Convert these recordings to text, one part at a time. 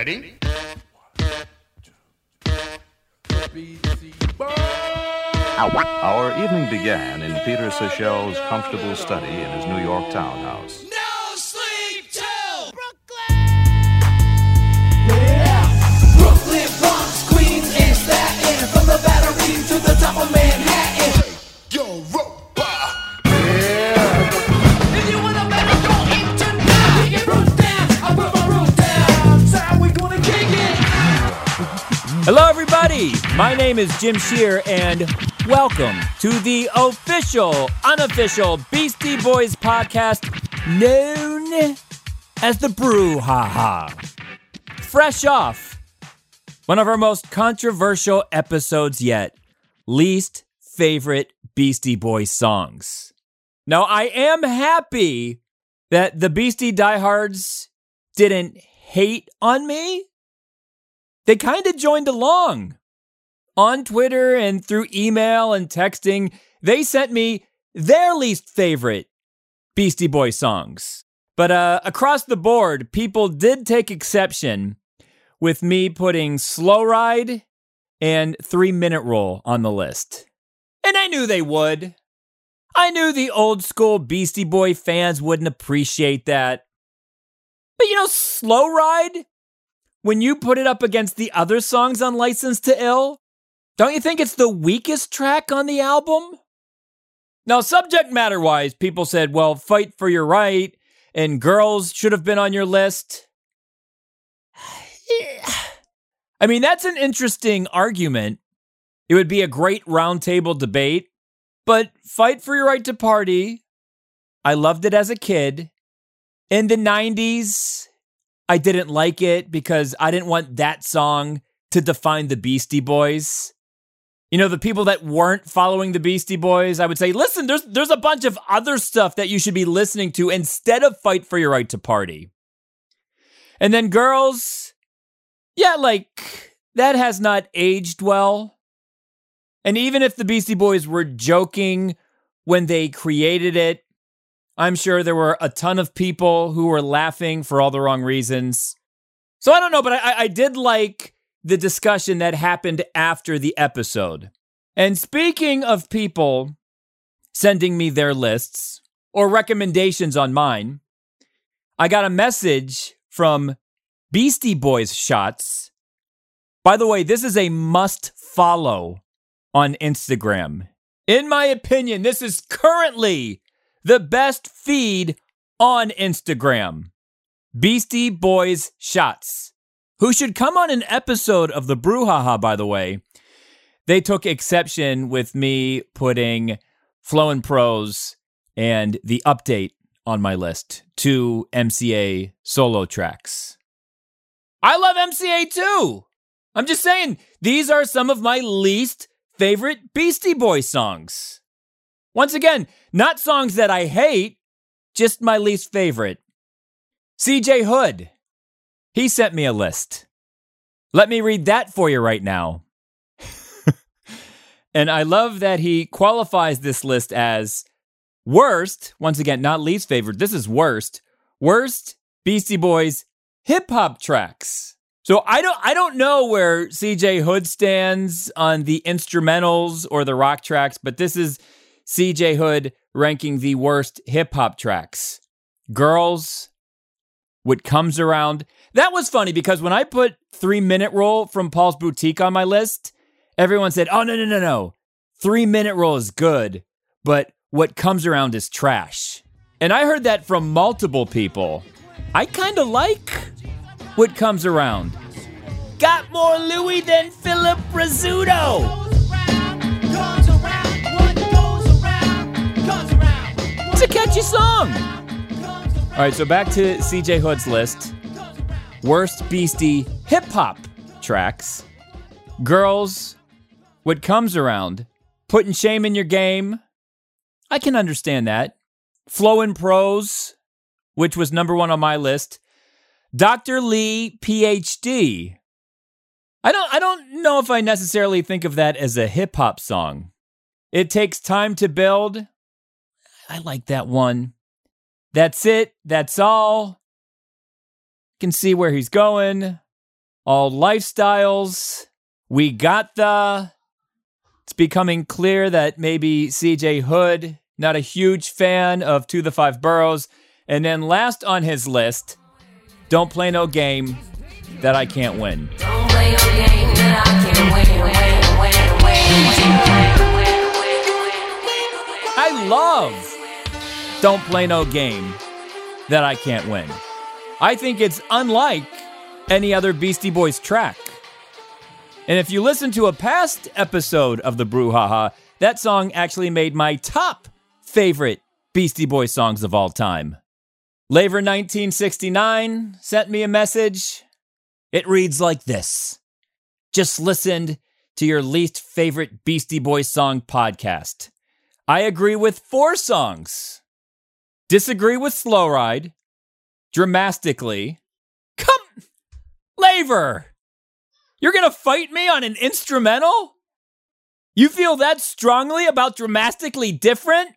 Ready? Our evening began in Peter Sechel's comfortable study in his New York townhouse. Hello, everybody. My name is Jim Shear, and welcome to the official, unofficial Beastie Boys podcast known as the Brouhaha. Fresh off one of our most controversial episodes yet least favorite Beastie Boys songs. Now, I am happy that the Beastie diehards didn't hate on me they kind of joined along on Twitter and through email and texting. They sent me their least favorite Beastie Boy songs. But uh, across the board, people did take exception with me putting Slow Ride and Three Minute Roll on the list. And I knew they would. I knew the old school Beastie Boy fans wouldn't appreciate that. But you know, Slow Ride when you put it up against the other songs on License to Ill, don't you think it's the weakest track on the album? Now, subject matter wise, people said, well, Fight for Your Right and Girls should have been on your list. I mean, that's an interesting argument. It would be a great roundtable debate, but Fight for Your Right to Party, I loved it as a kid. In the 90s, I didn't like it because I didn't want that song to define the Beastie Boys. You know, the people that weren't following the Beastie Boys, I would say, listen, there's there's a bunch of other stuff that you should be listening to instead of Fight for Your Right to Party. And then girls, yeah, like that has not aged well. And even if the Beastie Boys were joking when they created it, I'm sure there were a ton of people who were laughing for all the wrong reasons. So I don't know, but I, I did like the discussion that happened after the episode. And speaking of people sending me their lists or recommendations on mine, I got a message from Beastie Boys Shots. By the way, this is a must follow on Instagram. In my opinion, this is currently the best feed on Instagram. Beastie Boys Shots, who should come on an episode of the Brouhaha, by the way. They took exception with me putting Flowin' Prose and the update on my list, two MCA solo tracks. I love MCA too. I'm just saying, these are some of my least favorite Beastie Boys songs. Once again, not songs that I hate, just my least favorite. CJ Hood, he sent me a list. Let me read that for you right now. and I love that he qualifies this list as worst, once again, not least favorite. This is worst. Worst Beastie Boys hip hop tracks. So I don't I don't know where CJ Hood stands on the instrumentals or the rock tracks, but this is CJ Hood ranking the worst hip hop tracks. Girls, What Comes Around. That was funny because when I put Three Minute Roll from Paul's Boutique on my list, everyone said, oh, no, no, no, no. Three Minute Roll is good, but What Comes Around is trash. And I heard that from multiple people. I kind of like What Comes Around. Got more Louis than Philip Rizzuto. Catchy song. All right, so back to CJ Hood's list. Worst Beastie hip hop tracks. Girls, What Comes Around. Putting shame in your game. I can understand that. Flowin' Prose, which was number one on my list. Dr. Lee, PhD. I don't I don't know if I necessarily think of that as a hip hop song. It takes time to build. I like that one. That's it. That's all. You can see where he's going. all lifestyles. We got the. It's becoming clear that maybe CJ Hood, not a huge fan of To the Five Boroughs. And then last on his list, Don't Play No Game That I Can't win. I love Don't Play No Game That I Can't Win. I think it's unlike any other Beastie Boys track. And if you listen to a past episode of the Brouhaha, that song actually made my top favorite Beastie Boys songs of all time. Laver 1969 sent me a message. It reads like this Just listened to your least favorite Beastie Boys song podcast. I agree with four songs. Disagree with Slow Ride. Dramatically. Come, Laver! You're gonna fight me on an instrumental? You feel that strongly about dramatically different?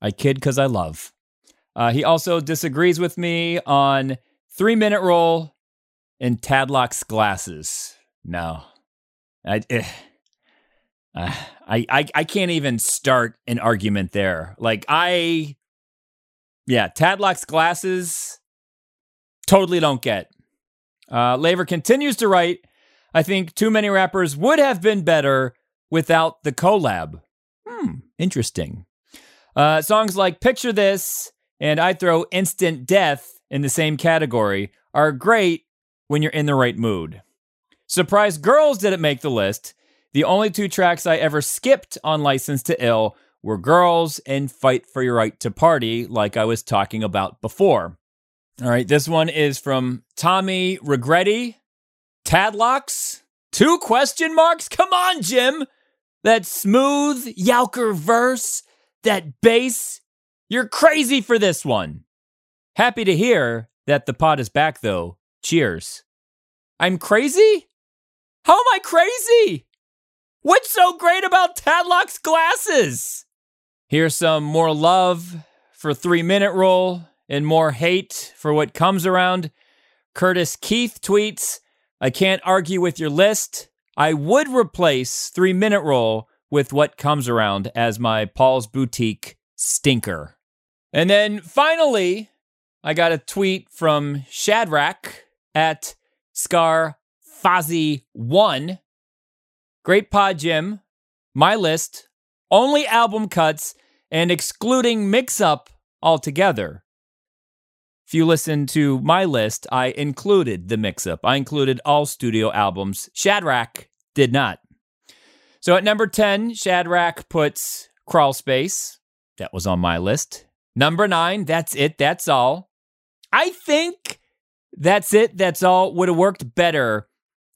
I kid because I love. Uh, he also disagrees with me on three minute roll and Tadlock's glasses. No, I, eh. Uh, I, I, I can't even start an argument there. Like I, yeah, Tadlock's glasses, totally don't get. Uh, Laver continues to write. I think too many rappers would have been better without the collab. Hmm, interesting. Uh, songs like Picture This and I throw Instant Death in the same category are great when you're in the right mood. Surprise Girls didn't make the list. The only two tracks I ever skipped on License to Ill were Girls and Fight for Your Right to Party, like I was talking about before. All right, this one is from Tommy Regretti. Tadlocks? Two question marks? Come on, Jim! That smooth Yowker verse, that bass. You're crazy for this one. Happy to hear that the pod is back, though. Cheers. I'm crazy? How am I crazy? What's so great about Tadlock's glasses? Here's some more love for three minute roll and more hate for what comes around. Curtis Keith tweets, I can't argue with your list. I would replace three minute roll with what comes around as my Paul's Boutique stinker. And then finally, I got a tweet from Shadrach at Scar Fozzy one Great pod, Jim. My list, only album cuts and excluding mix up altogether. If you listen to my list, I included the mix up. I included all studio albums. Shadrach did not. So at number 10, Shadrach puts Crawl Space. That was on my list. Number nine, That's It, That's All. I think That's It, That's All would have worked better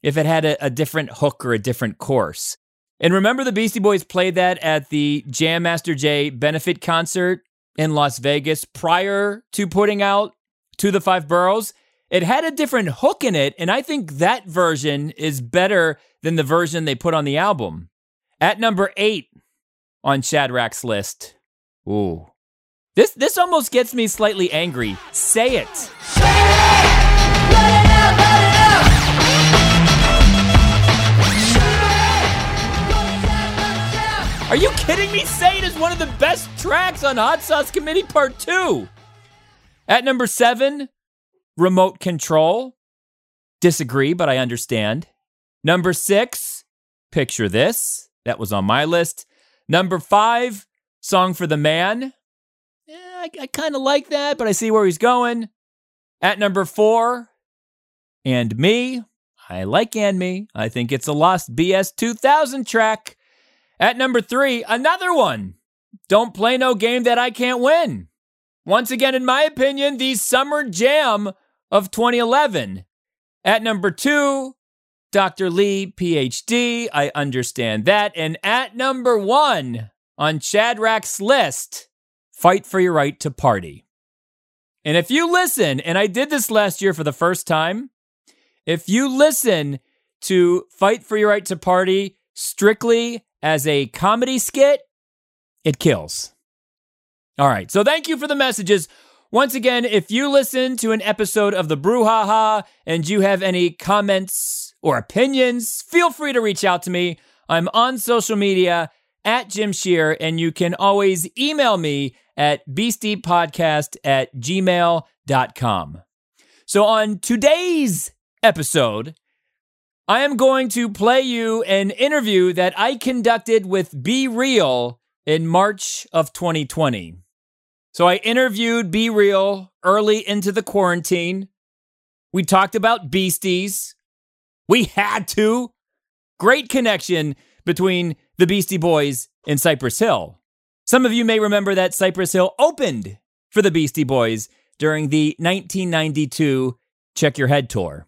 if it had a, a different hook or a different course. And remember, the Beastie Boys played that at the Jam Master Jay benefit concert in Las Vegas prior to putting out To the Five Boroughs. It had a different hook in it, and I think that version is better than the version they put on the album. At number eight on Shadrach's list. Ooh. This this almost gets me slightly angry. Say it. Are you kidding me? Say It is one of the best tracks on Hot Sauce Committee Part 2. At number seven, Remote Control. Disagree, but I understand. Number six, Picture This. That was on my list. Number five, Song for the Man. Yeah, I, I kind of like that, but I see where he's going. At number four, And Me. I like And Me. I think it's a lost BS 2000 track. At number three, another one. Don't play no game that I can't win. Once again, in my opinion, the summer jam of 2011. At number two, Dr. Lee, PhD. I understand that. And at number one on Shadrach's list, Fight for Your Right to Party. And if you listen, and I did this last year for the first time, if you listen to Fight for Your Right to Party strictly as a comedy skit, it kills. All right. So thank you for the messages. once again, if you listen to an episode of the Brouhaha and you have any comments or opinions, feel free to reach out to me. I'm on social media at Jim Shear, and you can always email me at beastiepodcast at gmail.com. So on today's episode, I am going to play you an interview that I conducted with B-Real in March of 2020. So I interviewed B-Real early into the quarantine. We talked about beasties. We had to. Great connection between the Beastie Boys and Cypress Hill. Some of you may remember that Cypress Hill opened for the Beastie Boys during the 1992 Check Your Head tour.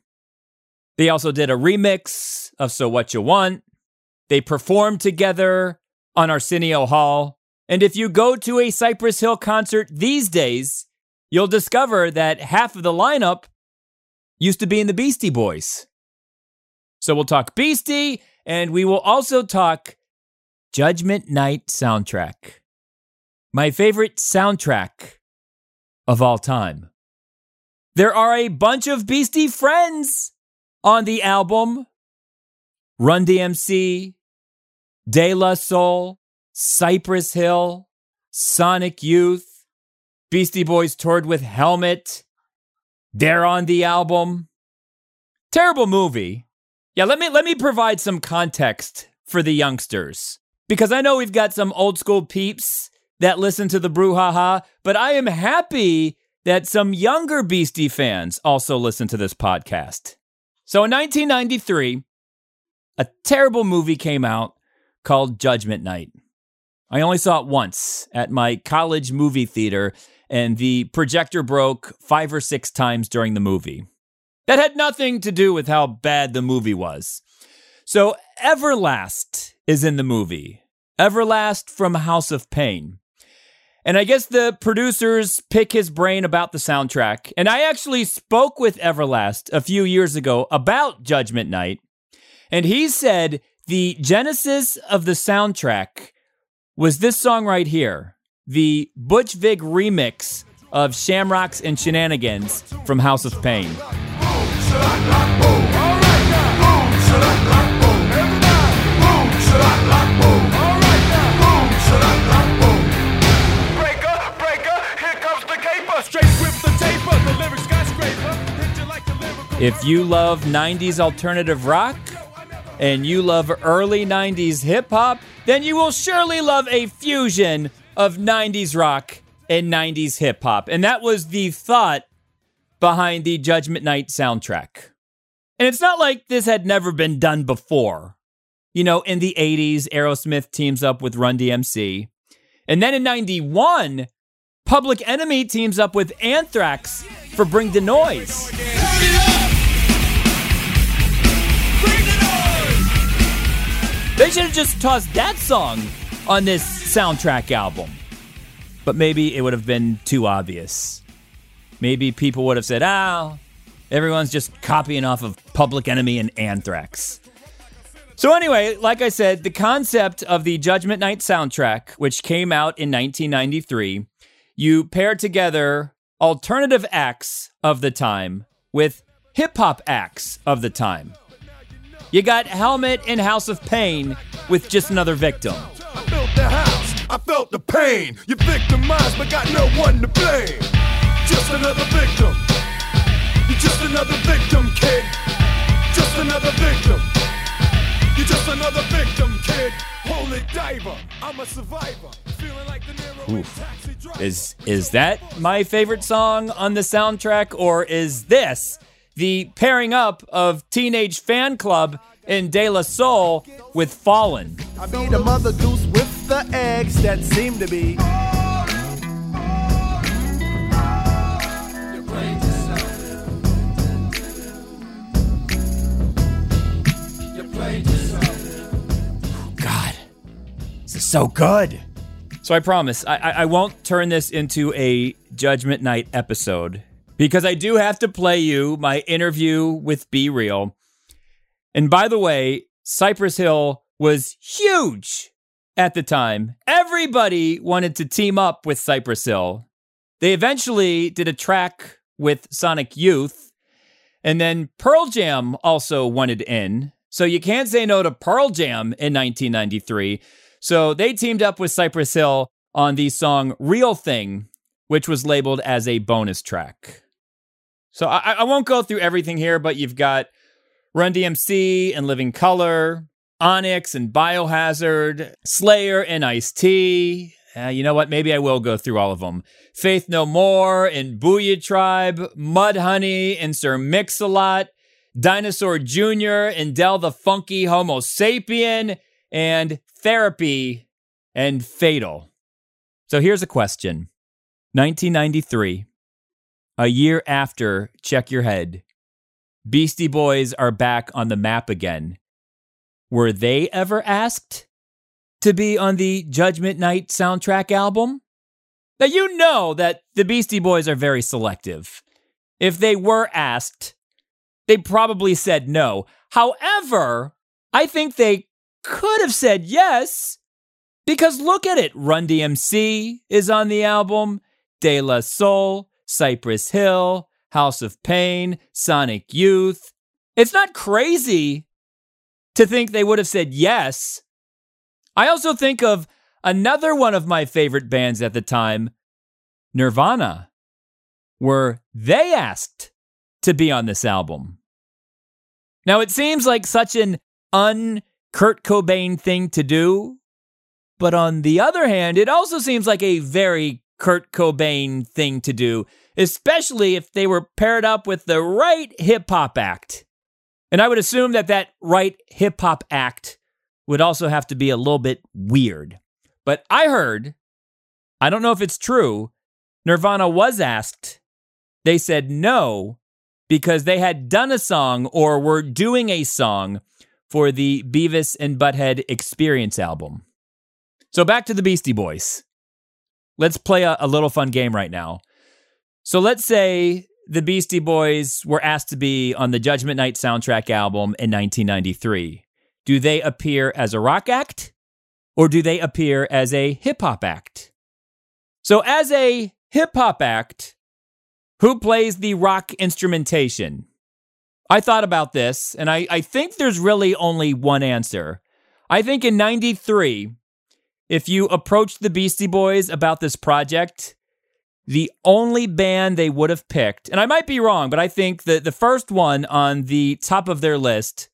They also did a remix of So What You Want. They performed together on Arsenio Hall. And if you go to a Cypress Hill concert these days, you'll discover that half of the lineup used to be in the Beastie Boys. So we'll talk Beastie, and we will also talk Judgment Night soundtrack. My favorite soundtrack of all time. There are a bunch of Beastie friends on the album Run DMC, De La Soul, Cypress Hill, Sonic Youth, Beastie Boys toured with Helmet. They're on the album. Terrible movie. Yeah, let me let me provide some context for the youngsters because I know we've got some old school peeps that listen to the brouhaha, but I am happy that some younger Beastie fans also listen to this podcast. So in 1993, a terrible movie came out called Judgment Night. I only saw it once at my college movie theater, and the projector broke five or six times during the movie. That had nothing to do with how bad the movie was. So, Everlast is in the movie. Everlast from House of Pain. And I guess the producers pick his brain about the soundtrack. And I actually spoke with Everlast a few years ago about Judgment Night. And he said the genesis of the soundtrack was this song right here the Butch Vig remix of Shamrocks and Shenanigans from House of Pain. If you love 90s alternative rock and you love early 90s hip hop, then you will surely love a fusion of 90s rock and 90s hip hop. And that was the thought behind the Judgment Night soundtrack. And it's not like this had never been done before. You know, in the 80s, Aerosmith teams up with Run DMC. And then in 91, Public Enemy teams up with Anthrax for Bring the Noise. They should have just tossed that song on this soundtrack album. But maybe it would have been too obvious. Maybe people would have said, oh, everyone's just copying off of Public Enemy and Anthrax. So, anyway, like I said, the concept of the Judgment Night soundtrack, which came out in 1993, you pair together alternative acts of the time with hip hop acts of the time. You got Helmet and House of Pain with Just Another Victim. I built the house, I felt the pain. You victimized, but got no one to blame. Just another victim. You're just another victim, kid. Just another victim. You're just another victim, kid. Holy diver, I'm a survivor. Feeling like De Niro taxi driver. Is is that my favorite song on the soundtrack, or is this the pairing up of Teenage Fanclub and De La Soul with Fallen? I be the mother goose with the eggs that seem to be. God, this is so good. So I promise I, I, I won't turn this into a Judgment Night episode because I do have to play you my interview with B-Real. And by the way, Cypress Hill was huge at the time. Everybody wanted to team up with Cypress Hill. They eventually did a track with Sonic Youth, and then Pearl Jam also wanted in. So you can't say no to Pearl Jam in 1993. So they teamed up with Cypress Hill on the song Real Thing, which was labeled as a bonus track. So I, I won't go through everything here, but you've got Run DMC and Living Colour, Onyx and Biohazard, Slayer and Ice T. Uh, you know what? Maybe I will go through all of them. Faith No More and Booyah Tribe, Mudhoney and Sir Mix-a-Lot, Dinosaur Jr. and Del the Funky Homo Sapien, and Therapy and Fatal. So here's a question 1993, a year after Check Your Head, Beastie Boys are back on the map again. Were they ever asked to be on the Judgment Night soundtrack album? Now, you know that the Beastie Boys are very selective. If they were asked, they probably said no. However, I think they could have said yes because look at it. Run DMC is on the album, De La Soul, Cypress Hill, House of Pain, Sonic Youth. It's not crazy to think they would have said yes. I also think of another one of my favorite bands at the time, Nirvana. Were they asked to be on this album? Now, it seems like such an un Kurt Cobain thing to do, but on the other hand, it also seems like a very Kurt Cobain thing to do, especially if they were paired up with the right hip hop act. And I would assume that that right hip hop act would also have to be a little bit weird. But I heard, I don't know if it's true, Nirvana was asked. They said no because they had done a song or were doing a song for the Beavis and Butthead Experience album. So back to the Beastie Boys. Let's play a, a little fun game right now. So let's say the Beastie Boys were asked to be on the Judgment Night soundtrack album in 1993. Do they appear as a rock act or do they appear as a hip hop act? So, as a hip hop act, who plays the rock instrumentation? I thought about this and I, I think there's really only one answer. I think in 93, if you approached the Beastie Boys about this project, the only band they would have picked, and I might be wrong, but I think that the first one on the top of their list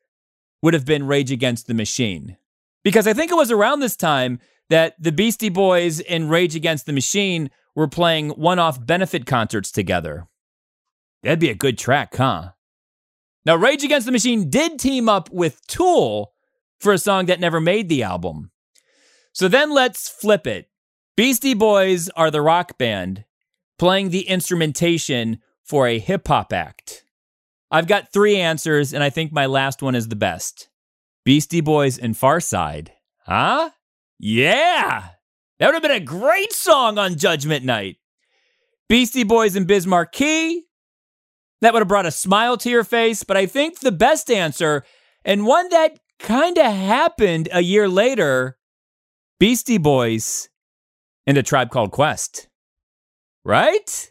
would have been Rage Against the Machine. Because I think it was around this time that the Beastie Boys and Rage Against the Machine were playing one off benefit concerts together. That'd be a good track, huh? Now, Rage Against the Machine did team up with Tool for a song that never made the album. So then let's flip it. Beastie Boys are the rock band playing the instrumentation for a hip hop act. I've got three answers, and I think my last one is the best. Beastie Boys and Pharcyde. Huh? Yeah! That would have been a great song on Judgment Night. Beastie Boys and Biz Markie. That would have brought a smile to your face, but I think the best answer, and one that kind of happened a year later, Beastie Boys and a tribe called Quest. Right?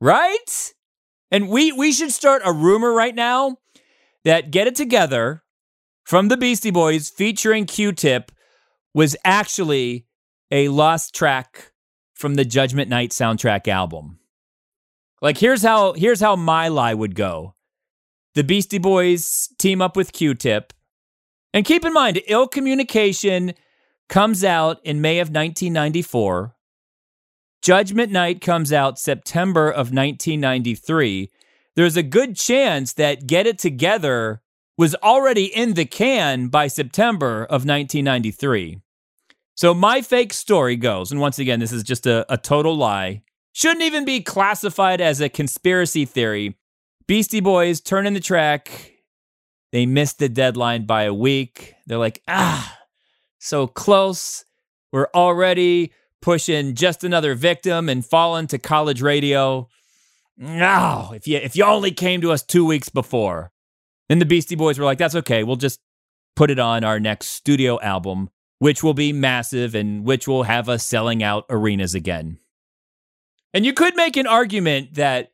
Right? And we we should start a rumor right now that Get It Together from the Beastie Boys featuring Q-Tip was actually a lost track from the Judgment Night soundtrack album. Like here's how here's how my lie would go. The Beastie Boys team up with Q-Tip. And keep in mind, Ill Communication comes out in May of 1994. Judgment Night comes out September of 1993. There's a good chance that Get It Together was already in the can by September of 1993. So my fake story goes, and once again, this is just a, a total lie. Shouldn't even be classified as a conspiracy theory. Beastie Boys turn in the track. They missed the deadline by a week. They're like, ah, so close. We're already pushing just another victim and falling to college radio. No, if you if you only came to us two weeks before. Then the Beastie Boys were like, that's okay. We'll just put it on our next studio album, which will be massive and which will have us selling out arenas again. And you could make an argument that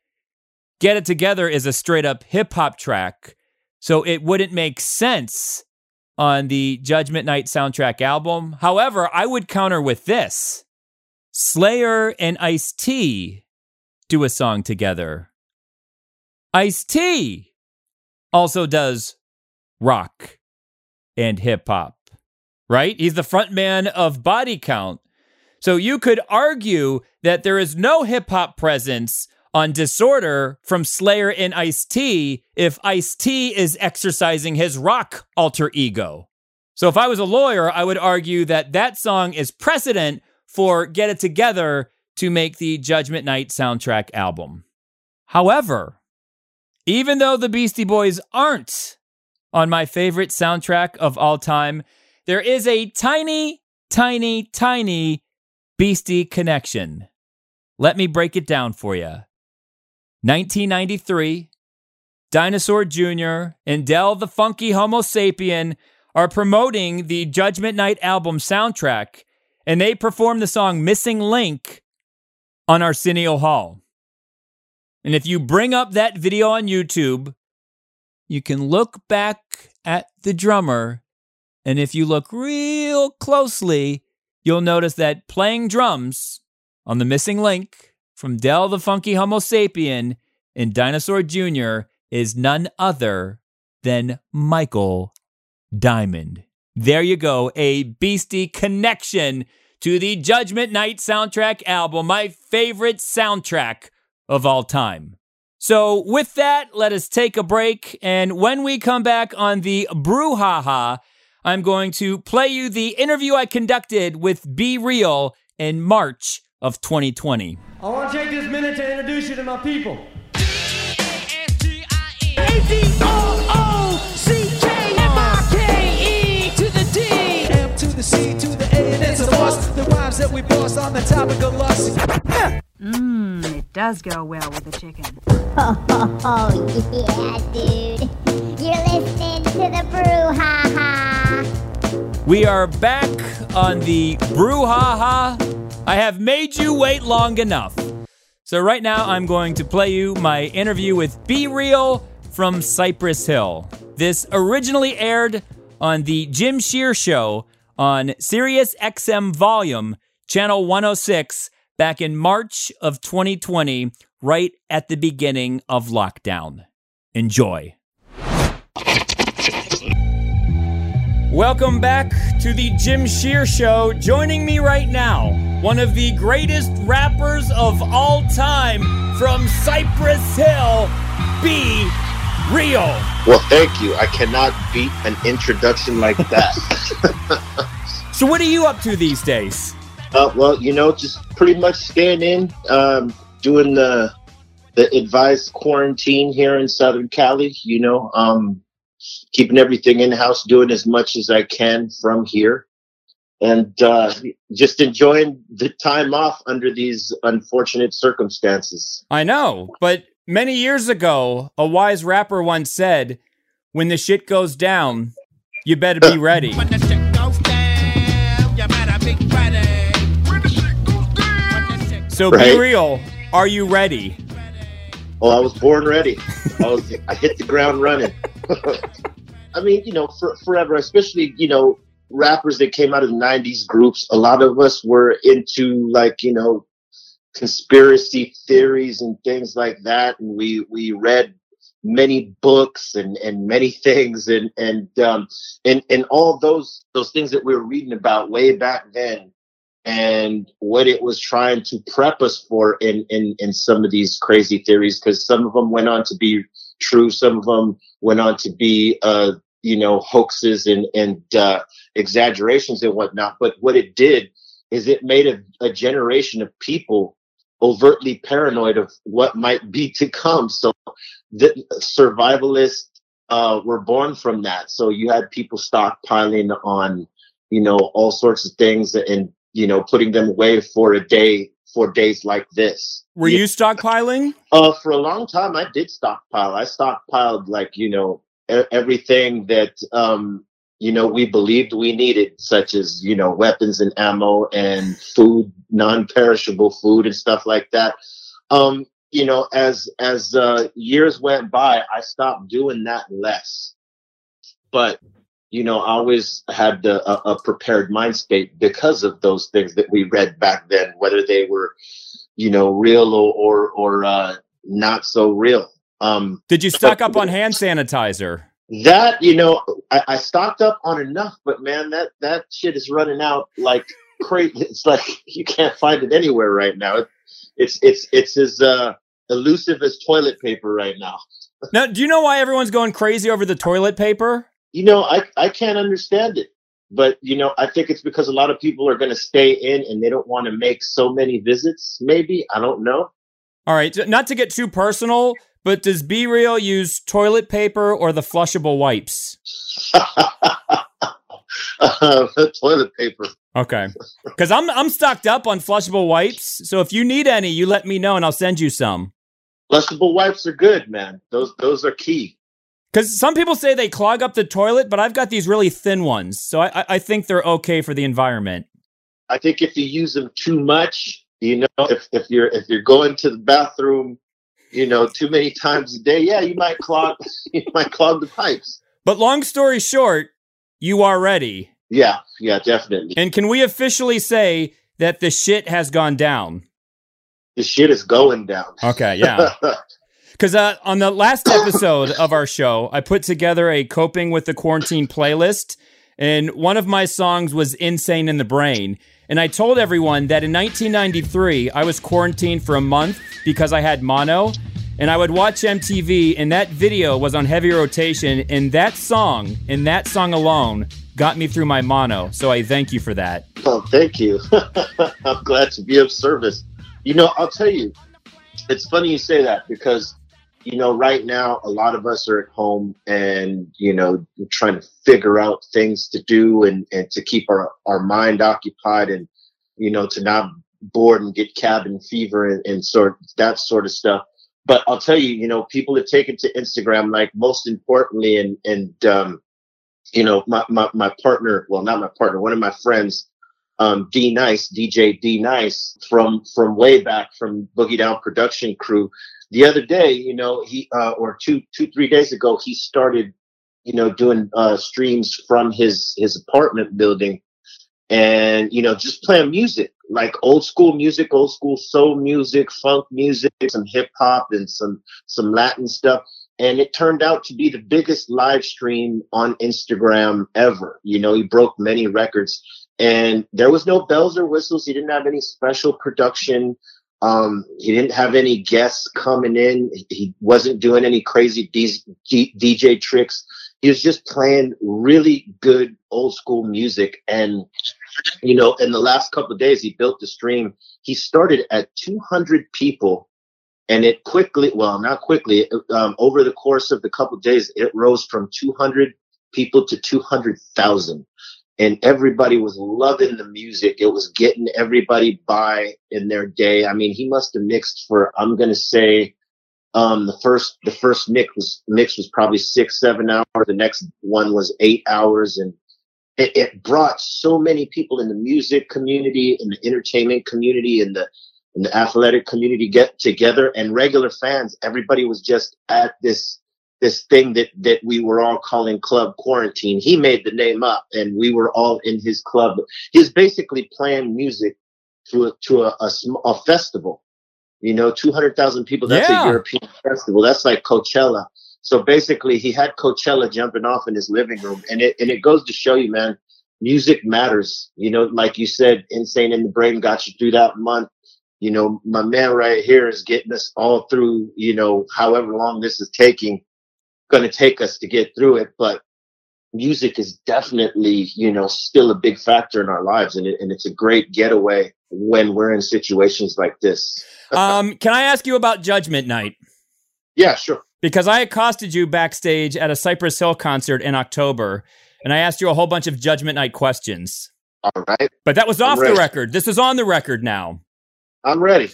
Get It Together is a straight up hip hop track, so it wouldn't make sense on the Judgment Night soundtrack album. However, I would counter with this Slayer and Ice T do a song together. Ice T also does rock and hip hop, right? He's the frontman of Body Count. So you could argue that there is no hip hop presence on Disorder from Slayer and Ice T if Ice T is exercising his rock alter ego. So if I was a lawyer, I would argue that that song is precedent for Get It Together to make the Judgment Night soundtrack album. However, even though the Beastie Boys aren't on my favorite soundtrack of all time, there is a tiny, tiny, tiny Beastie connection. Let me break it down for you. 1993, Dinosaur Jr. and Del the Funky Homo Sapien are promoting the Judgment Night album soundtrack, and they perform the song Missing Link on Arsenio Hall. And if you bring up that video on YouTube, you can look back at the drummer. And if you look real closely, you'll notice that playing drums on the missing link from Del the Funky Homo Sapien and Dinosaur Jr. is none other than Michael Diamond. There you go, a beastie connection to the Judgment Night soundtrack album, my favorite soundtrack of all time. So, with that, let us take a break. And when we come back on the Brouhaha, I'm going to play you the interview I conducted with B-Real in March of 2020. I want to take this minute to introduce you to my people. A-D-O-O-C-K-M-I-K-E to the D. M to the C to the A, and it's a bust. The rhymes that we boss on the topic of lust. Mmm, it does go well with the chicken. Oh, yeah, dude. You're listening to the brouhaha. We are back on the Brouhaha. I have made you wait long enough. So, right now, I'm going to play you my interview with B-Real from Cypress Hill. This originally aired on the Jim Shear Show on Sirius XM Volume, Channel 106, back in March of 2020, right at the beginning of lockdown. Enjoy. Welcome back to the Jim Shear Show. Joining me right now, one of the greatest rappers of all time from Cypress Hill, Be Real. Well, thank you. I cannot beat an introduction like that. So, what are you up to these days? uh, well, you know, just pretty much staying in, um, doing the the advised quarantine here in Southern Cali. You know, um, keeping everything in house, doing as much as I can from here, and uh, just enjoying the time off under these unfortunate circumstances. I know, but many years ago, a wise rapper once said, When the shit goes down, you better be ready. So, be Right. real. Are you ready? Well, I was born ready. I was I hit the ground running. I mean, you know, for, forever, especially you know, rappers that came out of the '90s groups. A lot of us were into like you know, conspiracy theories and things like that, and we we read many books and and many things, and and um and and all those those things that we were reading about way back then and what it was trying to prep us for in in in some of these crazy theories because some of them went on to be true. Some of them went on to be uh you know hoaxes and and uh exaggerations and whatnot but what it did is it made a, a generation of people overtly paranoid of what might be to come. So the survivalists uh were born from that. So you had people stockpiling on you know all sorts of things and you know putting them away for a day for days like this Were you stockpiling? uh for a long time i did stockpile i stockpiled like you know everything that um you know we believed we needed, such as you know weapons and ammo and food, non-perishable food and stuff like that. Um, you know, as as uh, years went by, I stopped doing that less. But you know, I always had the, a, a prepared mind state because of those things that we read back then, whether they were, you know, real or or, or uh, not so real. Um, Did you stock up on hand sanitizer? that you know, I, I stocked up on enough, but man, that that shit is running out like crazy. It's like you can't find it anywhere right now. It, it's it's it's as uh, elusive as toilet paper right now. Now, do you know why everyone's going crazy over the toilet paper? You know, I I can't understand it. But you know, I think it's because a lot of people are going to stay in and they don't want to make so many visits. Maybe I don't know. All right, not to get too personal, but does B-Real use toilet paper or the flushable wipes? uh, toilet paper. Okay, because I'm I'm stocked up on flushable wipes. So if you need any, you let me know and I'll send you some. Flushable wipes are good, man. Those those are key. Because some people say they clog up the toilet, but I've got these really thin ones, so I, I- I think they're okay for the environment. I think if you use them too much, you know, if, if you're if you're going to the bathroom, you know, too many times a day, yeah, you might clog you might clog the pipes. But long story short, you are ready. Yeah, yeah, definitely. And can we officially say that the shit has gone down? The shit is going down. Okay, yeah. Because uh, on the last episode of our show, I put together a coping with the quarantine playlist, and one of my songs was Insane in the Brain. And I told everyone that in 1993, I was quarantined for a month because I had mono, and I would watch MTV, and that video was on heavy rotation, and that song, and that song alone, got me through my mono. So I thank you for that. Oh, thank you. I'm glad to be of service. You know, I'll tell you, it's funny you say that because, you know, right now a lot of us are at home and, you know, trying to figure out things to do and, and to keep our, our mind occupied and, you know, to not bored and get cabin fever and, and sort that sort of stuff. But I'll tell you, you know, people have taken to Instagram, like most importantly, and, and, um, you know, my, my, my partner, well, not my partner, one of my friends, um, D Nice, DJ D Nice from, from way back from Boogie Down production crew. The other day, you know, he, uh, or two, two, three days ago, he started, you know, doing, uh, streams from his, his apartment building and, you know, just playing music, like old school music, old school soul music, funk music, some hip hop and some, some Latin stuff and it turned out to be the biggest live stream on Instagram ever. You know, he broke many records and there was no bells or whistles. He didn't have any special production. Um, he didn't have any guests coming in. He wasn't doing any crazy DJ tricks. He was just playing really good old school music. And, you know, in the last couple of days, he built the stream. He started at 200 people and it quickly well not quickly, um, over the course of the couple of days it rose from 200 people to 200000 and everybody was loving the music. It was getting everybody by in their day. I mean he must have mixed for i'm going to say um the first the first mix was mix was probably six seven hours. The next one was eight hours. And it, it brought so many people in the music community in the entertainment community in the and the athletic community get together. And regular fans everybody was just at this this thing that that we were all calling club quarantine. He made the name up and we were all in his club. He's basically playing music to a to a, a, a festival you know 200,000 people that's Yeah. a european festival. That's like coachella. So basically he had coachella jumping off in his living room and it and it goes to show you man music matters. You know like you said insane in the brain got you through that month. You know, my man right here is getting us all through, you know, however long this is taking, going to take us to get through it. But music is definitely, you know, still a big factor in our lives. And, it, and it's a great getaway when we're in situations like this. Um, can I ask you about Judgment Night? Yeah, sure. Because I accosted you backstage at a Cypress Hill concert in October, and I asked you a whole bunch of Judgment Night questions. All right. But that was off the record. This is on the record now. I'm ready.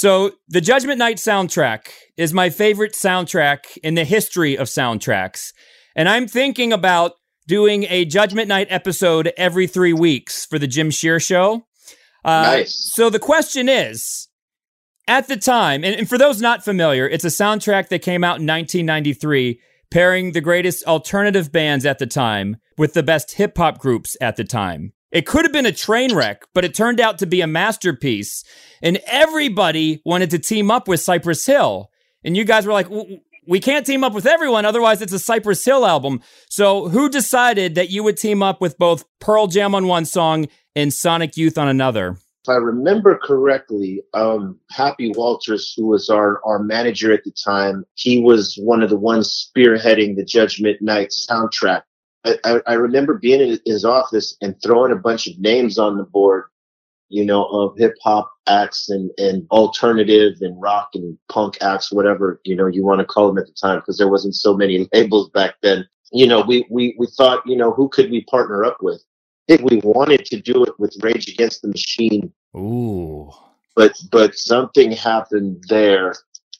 So, the Judgment Night soundtrack is my favorite soundtrack in the history of soundtracks. And I'm thinking about doing a Judgment Night episode every three weeks for the Jim Shear Show. Uh, Nice. So the question is at the time, and, and for those not familiar, it's a soundtrack that came out in 1993, pairing the greatest alternative bands at the time with the best hip hop groups at the time. It could have been a train wreck, but it turned out to be a masterpiece. And everybody wanted to team up with Cypress Hill. And you guys were like, we can't team up with everyone, otherwise it's a Cypress Hill album. So who decided that you would team up with both Pearl Jam on one song and Sonic Youth on another? if I remember correctly, um, Happy Walters, who was our, our manager at the time, he was one of the ones spearheading the Judgment Night soundtrack. I, I, remember being in his office and throwing a bunch of names on the board, you know, of hip hop acts and, and alternative and rock and punk acts, whatever, you know, you want to call them at the time, because there wasn't so many labels back then. You know, we, we, we thought, you know, who could we partner up with? I think we wanted to do it with Rage Against the Machine Ooh. but but something happened there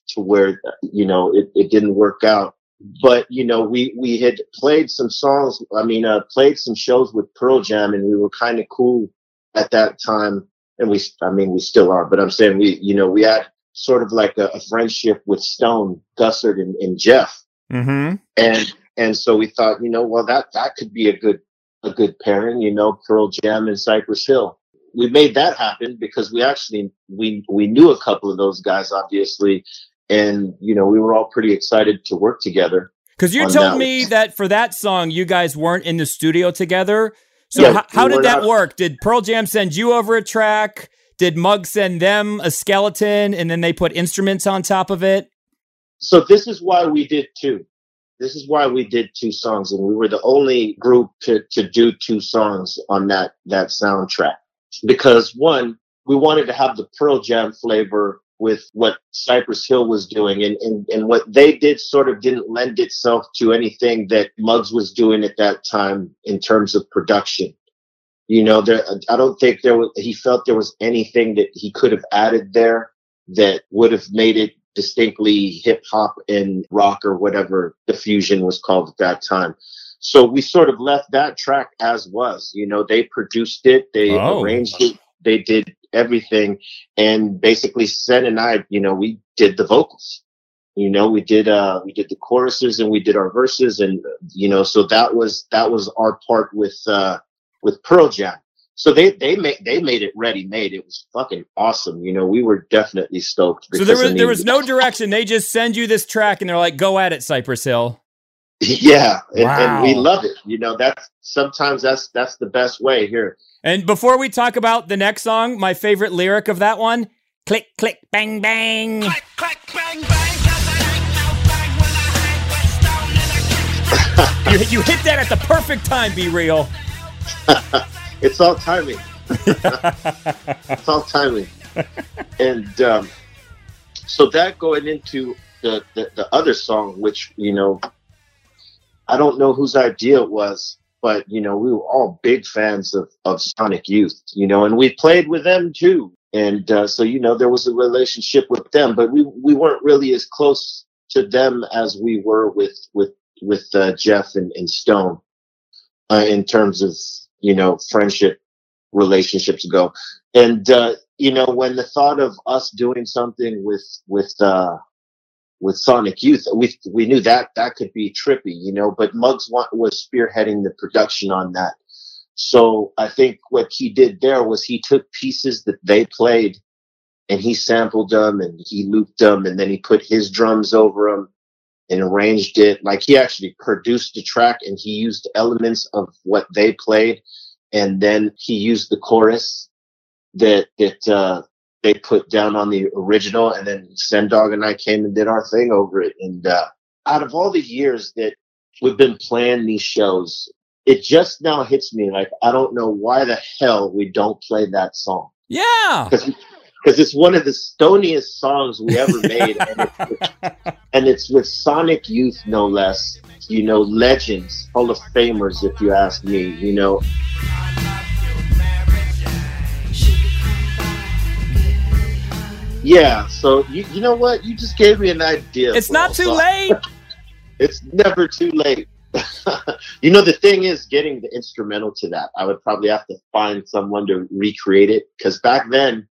to where you know it, it didn't work out but you know we we had played some songs i mean uh played some shows with pearl jam and we were kind of cool at that time. And we i mean we still are but i'm saying we you know we had sort of like a, a friendship with Stone Gossard and, and jeff. Mm-hmm. and and so we thought you know well that that could be a good a good pairing you know pearl jam and cypress hill. We made that happen because we actually we we knew a couple of those guys obviously and you know we were all pretty excited to work together Because you told that. me that for that song, you guys weren't in the studio together. So Yeah, h- how we did that not. work? Did Pearl Jam send you over a track? Did Muggs send them a skeleton and then they put instruments on top of it? so this is why we did two this is why we did two songs and we were the only group to to do two songs on that that soundtrack because one we wanted to have the pearl jam flavor with what cypress hill was doing and, and and what they did sort of didn't lend itself to anything that muggs was doing at that time in terms of production you know there i don't think there was he felt there was anything that he could have added there that would have made it distinctly hip hop and rock or whatever the fusion was called at that time. So we sort of left that track as was. You know, they produced it, they Oh. arranged it, they did everything, and basically Sen and I, you know, we did the vocals. You know, we did uh we did the choruses and we did our verses, and you know, so that was that was our part with uh with Pearl Jam. So they they made they made it ready made. It was fucking awesome. You know, we were definitely stoked. So there was there was no direction. They just send you this track and they're like, "Go at it, Cypress Hill." Yeah, and, and we love it. You know, that's sometimes that's that's the best way here. And before we talk about the next song, my favorite lyric of that one: "Click, click, bang, bang." you, you hit that at the perfect time. B-Real. It's all timing. it's all timing. And um, so that going into the, the the other song, which you know, I don't know whose idea it was, but you know, we were all big fans of of Sonic Youth, you know, and we played with them too. And uh, so you know, there was a relationship with them, but we we weren't really as close to them as we were with with with uh, Jeff and, and Stone uh, in terms of you know friendship relationships go. And uh, you know, when the thought of us doing something with with uh, with Sonic Youth, we we knew that that could be trippy, you know. But Muggs wa- was spearheading the production on that. So I think what he did there was he took pieces that they played and he sampled them and he looped them and then he put his drums over them and arranged it. Like he actually produced the track and he used elements of what they played and then he used the chorus that that uh, they put down on the original, and then Sen Dog and I came and did our thing over it. And uh, out of all the years that we've been playing these shows, it just now hits me like I don't know why the hell we don't play that song Yeah. because it's one of the stoniest songs we ever made, and, it's, and it's with Sonic Youth, no less. You know, legends, Hall of Famers, if you ask me. You know, yeah. So you, you know what? You just gave me an idea. It's not too song. late. It's never too late. you know, the thing is getting the instrumental to that. I would probably have to find someone to recreate it because back then,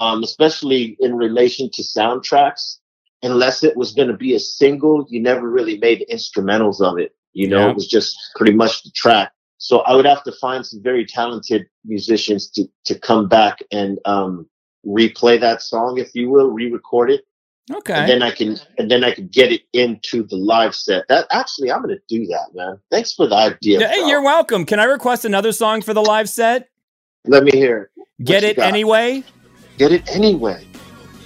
um, especially in relation to soundtracks, unless it was going to be a single, you never really made instrumentals of it. You know, Yeah. it was just pretty much the track. So I would have to find some very talented musicians to to come back and um, replay that song, if you will, re-record it Okay. and then I can and then I can get it into the live set. That actually, I'm gonna do that, man. Thanks for the idea. hey, bro. you're welcome. Can I request another song for the live set? Let me hear. it. Get it got? anyway. Get it anyway.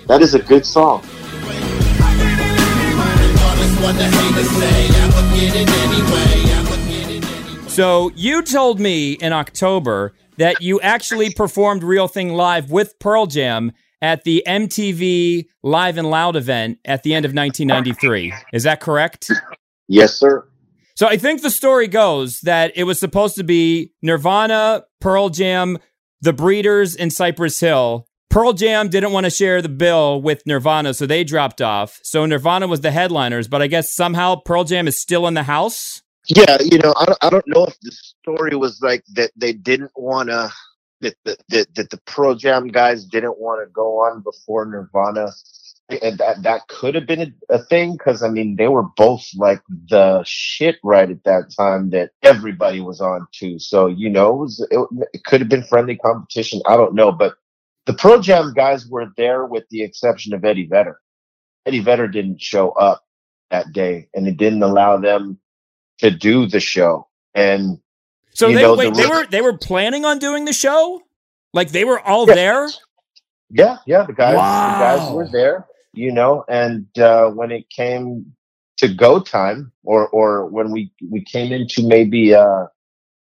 That is a good song. So you told me in October that you actually performed Real Thing Live with Pearl Jam at the MTV Live and Loud event at the end of 1993. Is that correct? Yes, sir. So I think the story goes that it was supposed to be Nirvana, Pearl Jam, The Breeders, and Cypress Hill. Pearl Jam didn't want to share the bill with Nirvana, so they dropped off. So Nirvana was the headliners, but I guess somehow Pearl Jam is still in the house. Yeah, you know, I don't, I don't know if the story was like that they didn't want to that the that the Pearl Jam guys didn't want to go on before Nirvana. And that that could have been a, a thing because I mean they were both like the shit right at that time that everybody was on too. So you know it was it, it could have been friendly competition. I don't know, but the Pearl Jam guys were there with the exception of Eddie Vedder. Eddie Vedder didn't show up that day, and it didn't allow them to do the show. And So they know, wait, the they were they were planning on doing the show? Like they were all Yeah. there? yeah, yeah, the guys, the guys were there, you know. And uh, when it came to go time, or or when we we came into maybe uh,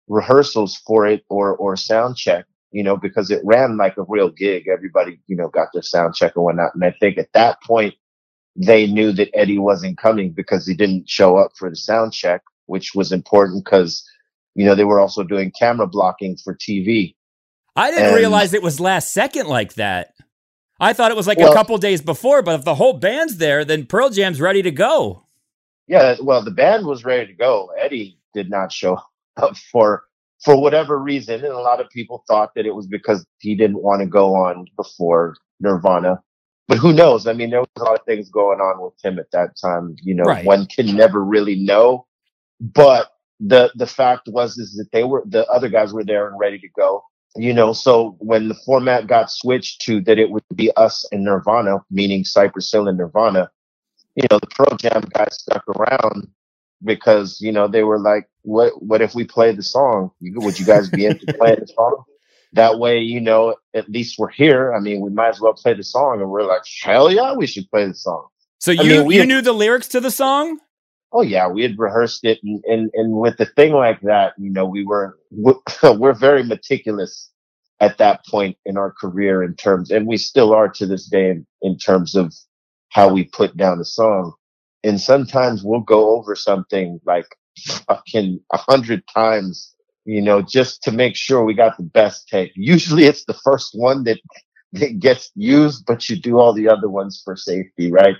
rehearsals for it, or or sound check, you know, because it ran like a real gig. Everybody, you know, got their sound check and whatnot. And I think at that point they knew that Eddie wasn't coming because he didn't show up for the sound check, which was important because you know they were also doing camera blocking for TV. I didn't And- realize it was last second like that. I thought it was like a couple days before, but if the whole band's there, then Pearl Jam's ready to go. Yeah, well, the band was ready to go. Eddie did not show up for for whatever reason, and a lot of people thought that it was because he didn't want to go on before Nirvana. But who knows? I mean, there was a lot of things going on with him at that time. You know, Right. one can never really know. But the the fact was is that they were the other guys were there and ready to go. You know, so when the format got switched to that it would be us and Nirvana, meaning Cypress Hill and Nirvana, you know, the Pearl Jam guys stuck around because, you know, they were like, what what if we play the song? Would you guys be into playing the song? That way, you know, at least we're here. I mean, we might as well play the song. And we're like, hell yeah, we should play the song. So I you mean, you had- knew the lyrics to the song? Oh yeah, we had rehearsed it, and and, and with the thing like that, you know, we were we're, we're very meticulous at that point in our career in terms, and we still are to this day in, in terms of how we put down a song. And sometimes we'll go over something like fucking a hundred times, you know, just to make sure we got the best take. Usually it's the first one that, that gets used, but you do all the other ones for safety, right?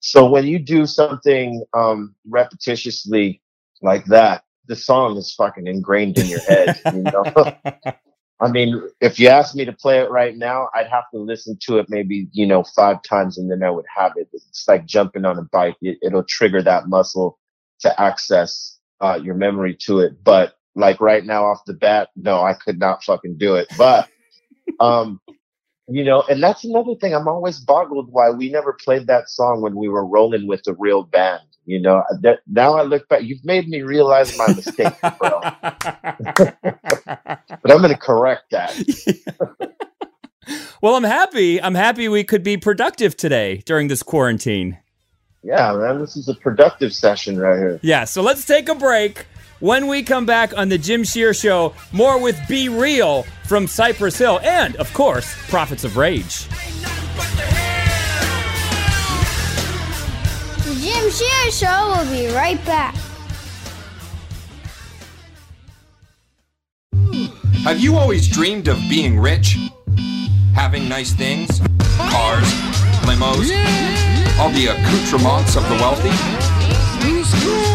So when you do something um repetitiously like that, the song is fucking ingrained in your head, you know. I mean, if you asked me to play it right now, I'd have to listen to it maybe, you know, five times and then I would have it. It's like jumping on a bike. It, it'll trigger that muscle to access uh, your memory to it. But like right now off the bat, no, I could not fucking do it. But, um, you know, and that's another thing. I'm always boggled why we never played that song when we were rolling with the real band. You know, that now I look back, you've made me realize my mistake, bro. But I'm going to correct that. well, I'm happy. I'm happy we could be productive today during this quarantine. Yeah, man, this is a productive session right here. Yeah, so let's take a break. When we come back on the Jim Shear Show, more with B-Real from Cypress Hill and, of course, Prophets of Rage. The Jim Shear Show will be right back. Have you always dreamed of being rich? Having nice things? Cars? Limos? All the accoutrements of the wealthy?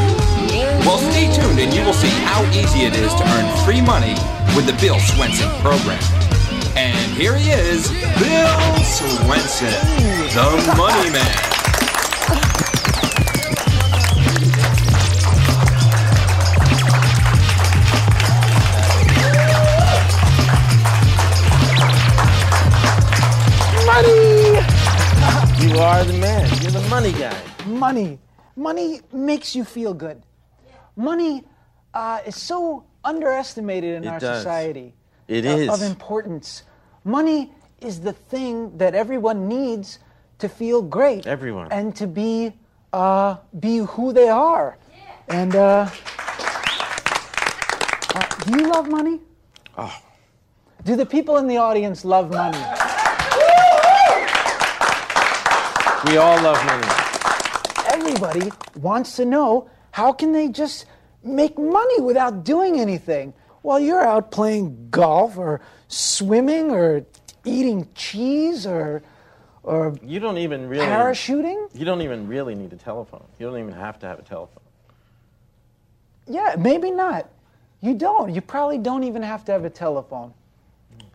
Well, stay tuned and you will see how easy it is to earn free money with the Bill Swenson program. And here he is, Bill Swenson, the money man. Money! You are the man. You're the money guy. Money. Money makes you feel good. Money uh, is so underestimated in It our does. society. It of, is. Of importance. Money is the thing that everyone needs to feel great. Everyone. And to be, uh, be who they are. Yeah. And uh, uh, do you love money? Oh. Do the people in the audience love money? We all love money. everybody wants to know how can they just make money without doing anything while you're out playing golf or swimming or eating cheese or or You don't even really parachuting You don't even really need a telephone. You don't even have to have a telephone. yeah maybe not you don't you probably don't even have to have a telephone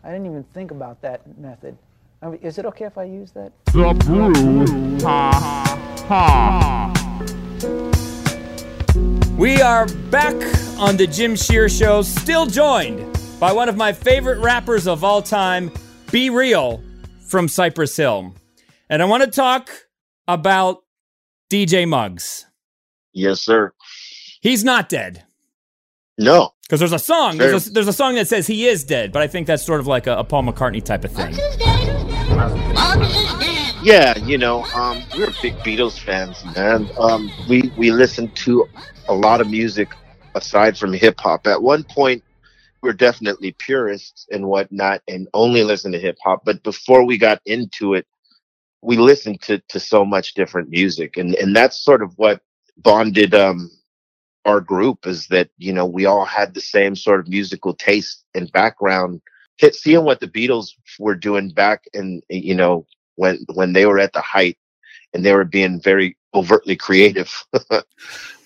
i didn't even think about that method I mean, is it okay if i use that The brew. Ha ha. We are back on the Jim Shear Show, still joined by one of my favorite rappers of all time, B-Real from Cypress Hill. And I want to talk about DJ Muggs. Yes, sir. He's not dead. No. Because there's a song, there's a, there's a song that says he is dead, but I think that's sort of like a, a Paul McCartney type of thing. Yeah, you know, um, we're big Beatles fans, man. Um, we we listened to a lot of music aside from hip hop. At one point, we are definitely purists and whatnot, and only listen to hip hop. But before we got into it, we listened to to so much different music, and and that's sort of what bonded um our group is that you know we all had the same sort of musical taste and background. Seeing what the Beatles were doing back in you know when when they were at the height and they were being very overtly creative.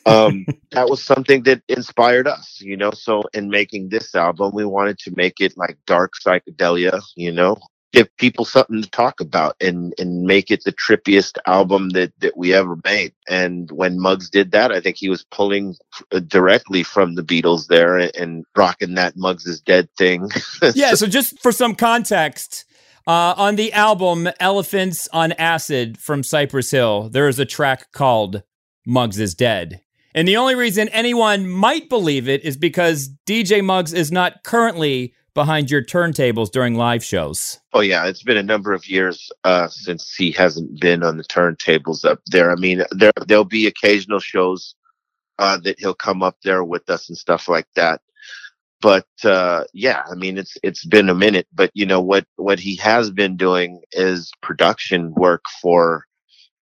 um, that was something that inspired us, you know. So in making this album, we wanted to make it like dark psychedelia, you know, give people something to talk about and and make it the trippiest album that that we ever made. And when Muggs did that, I think he was pulling uh, directly from the Beatles there and, and rocking that Muggs is dead thing. yeah, so just for some context, uh, on the album Elephants on Acid from Cypress Hill, there is a track called Muggs is Dead. And the only reason anyone might believe it is because DJ Muggs is not currently behind your turntables during live shows. Oh yeah, it's been a number of years uh, since he hasn't been on the turntables up there. I mean, there there'll be occasional shows uh, that he'll come up there with us and stuff like that. But uh, yeah, I mean, it's it's been a minute. But you know what what he has been doing is production work for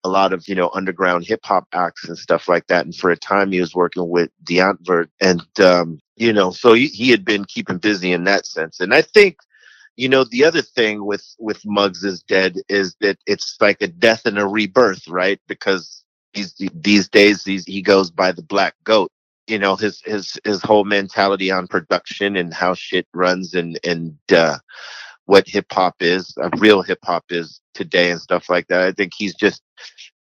a lot of you know underground hip hop acts and stuff like that. And for a time, he was working with Antwoord, and um, you know, so he, he had been keeping busy in that sense. And I think, you know, the other thing with with Muggs is dead is that it's like a death and a rebirth, right? Because these these days he's, he goes by the Black Goat. You know, his his his whole mentality on production and how shit runs and and uh, what hip hop is, uh, real hip hop is today and stuff like that. I think he's just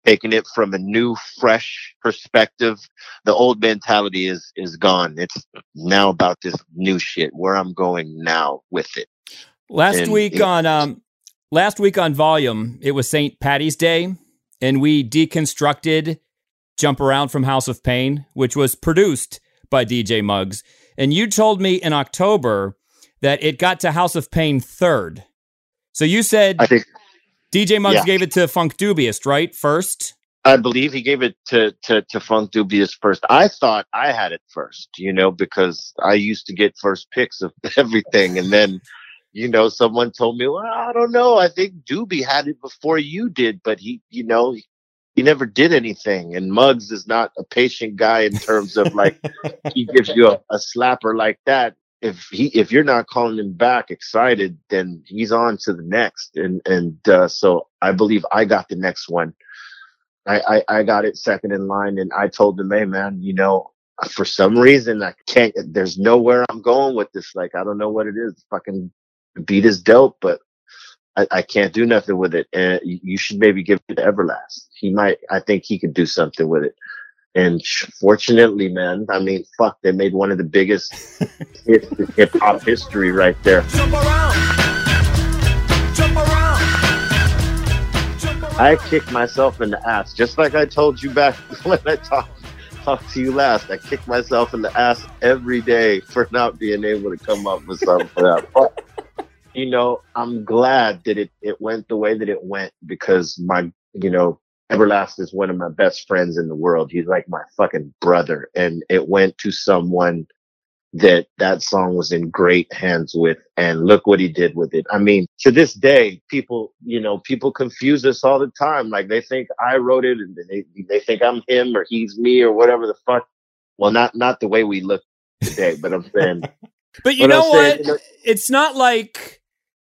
taking it from a new, fresh perspective. The old mentality is is gone. It's now about this new shit. Where I'm going now with it. Last And week it- on um, last week on Volume, it was St. Patty's Day, and we deconstructed "Jump Around" from House of Pain, which was produced by DJ Muggs. And you told me in October that it got to House of Pain third. So you said I think DJ Muggs Yeah. gave it to Funkdoobiest, right? First. I believe he gave it to, to, to Funkdoobiest first. I thought I had it first, you know, because I used to get first picks of everything. And then, you know, someone told me, well, I don't know. I think Doobie had it before you did, but he, you know, he never did anything. And Muggs is not a patient guy in terms of like, he gives you a, a slapper like that. If he, if you're not calling him back excited, then he's on to the next. And, and, uh, so I believe I got the next one. I, I, I got it second in line and I told him, hey man, you know, for some reason I can't. There's nowhere I'm going with this. Like I don't know what it is. Fucking beat is dope, but I, I can't do nothing with it. And you you should maybe give it to Everlast. He might. I think he could do something with it. And fortunately, man, I mean, fuck, they made one of the biggest hip hop history right there. Jump around. Jump around. I kicked myself in the ass, just like I told you back when I talked talked to you last. I kick myself in the ass every day for not being able to come up with something for that. You know, I'm glad that it it went the way that it went because my you know Everlast is one of my best friends in the world. He's like my fucking brother, and it went to someone that that song was in great hands with and look what he did with it i mean to this day people you know people confuse us all the time like they think i wrote it and they, they think i'm him or he's me or whatever the fuck well not not the way we look today but i'm saying But you know saying, what? you know- it's not like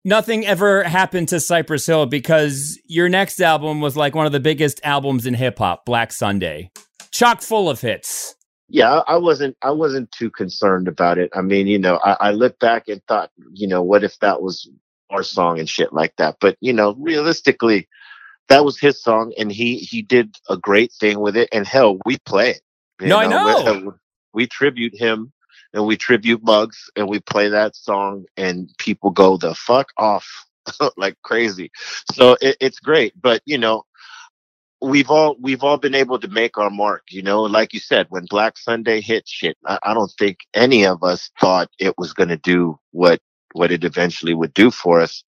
nothing ever happened to Cypress Hill because your next album was like one of the biggest albums in hip hop, Black Sunday. Chock full of hits. yeah i wasn't i wasn't too concerned about it i mean you know I, I look back and thought you know what if that was our song and shit like that but you know realistically that was his song and he he did a great thing with it and hell we play it No, I we- know. we tribute him and we tribute Muggs and we play that song and people go the fuck off like crazy. So it, it's great, but you know, we've all we've all been able to make our mark. You know, like you said, when Black Sunday hit, shit, I, I don't think any of us thought it was going to do what what it eventually would do for us.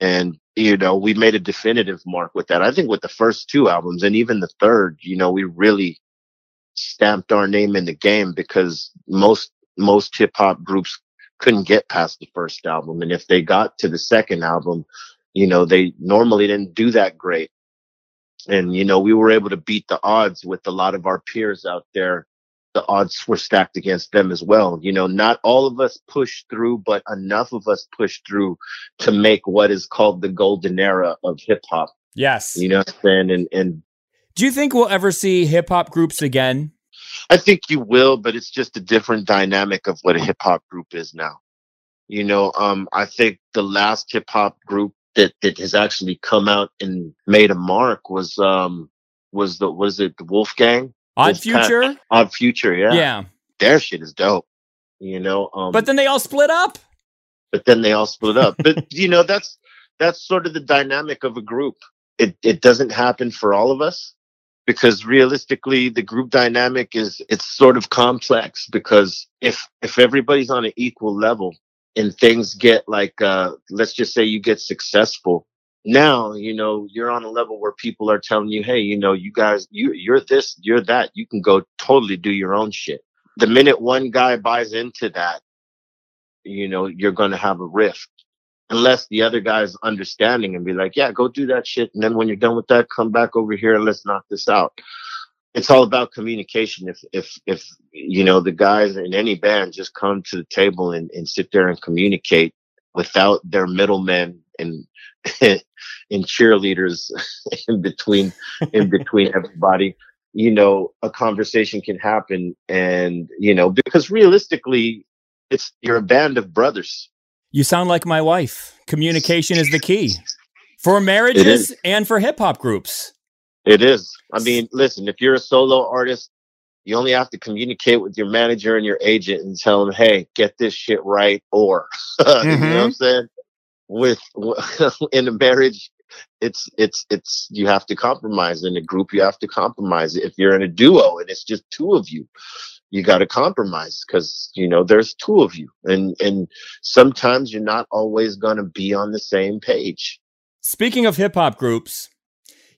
And you know, we made a definitive mark with that. I think with the first two albums and even the third, you know, we really stamped our name in the game because most most hip hop groups couldn't get past the first album. And if they got to the second album you know they normally didn't do that great. And you know we were able to beat the odds with a lot of our peers out there. The odds were stacked against them as well. You know not all of us pushed through but enough of us pushed through to make what is called the golden era of hip hop Yes. you know what i'm saying? And and Do you think we'll ever see hip hop groups again? I think you will, but it's just a different dynamic of what a hip hop group is now. You know, um, I think the last hip hop group that, that has actually come out and made a mark was um was the was it the Wolfgang? Odd Future? Odd Future, yeah. Yeah. Their shit is dope. You know, um But then they all split up. but then they all split up. But you know, that's that's sort of the dynamic of a group. It it doesn't happen for all of us because realistically the group dynamic is it's sort of complex because if if everybody's on an equal level and things get like uh let's just say you get successful now you know you're on a level where people are telling you hey you know you guys you you're this you're that you can go totally do your own shit. The minute one guy buys into that you know you're going to have a rift unless the other guy's understanding and be like yeah go do that shit. And then when you're done with that come back over here and let's knock this out. It's all about communication. If if if you know the guys in any band just come to the table and, and sit there and communicate without their middlemen and and cheerleaders in between in between everybody you know a conversation can happen. And you know because realistically it's you're a band of brothers You sound like my wife. Communication is the key for marriages and for hip hop groups. It is. I mean, listen, if you're a solo artist, you only have to communicate with your manager and your agent and tell them, hey, get this shit right, or you know what mm-hmm. I'm saying? With in a marriage, it's it's it's you have to compromise. In a group, you have to compromise. If you're in a duo and it's just two of you, you got to compromise because you know there's two of you, and and sometimes you're not always gonna be on the same page. Speaking of hip hop groups,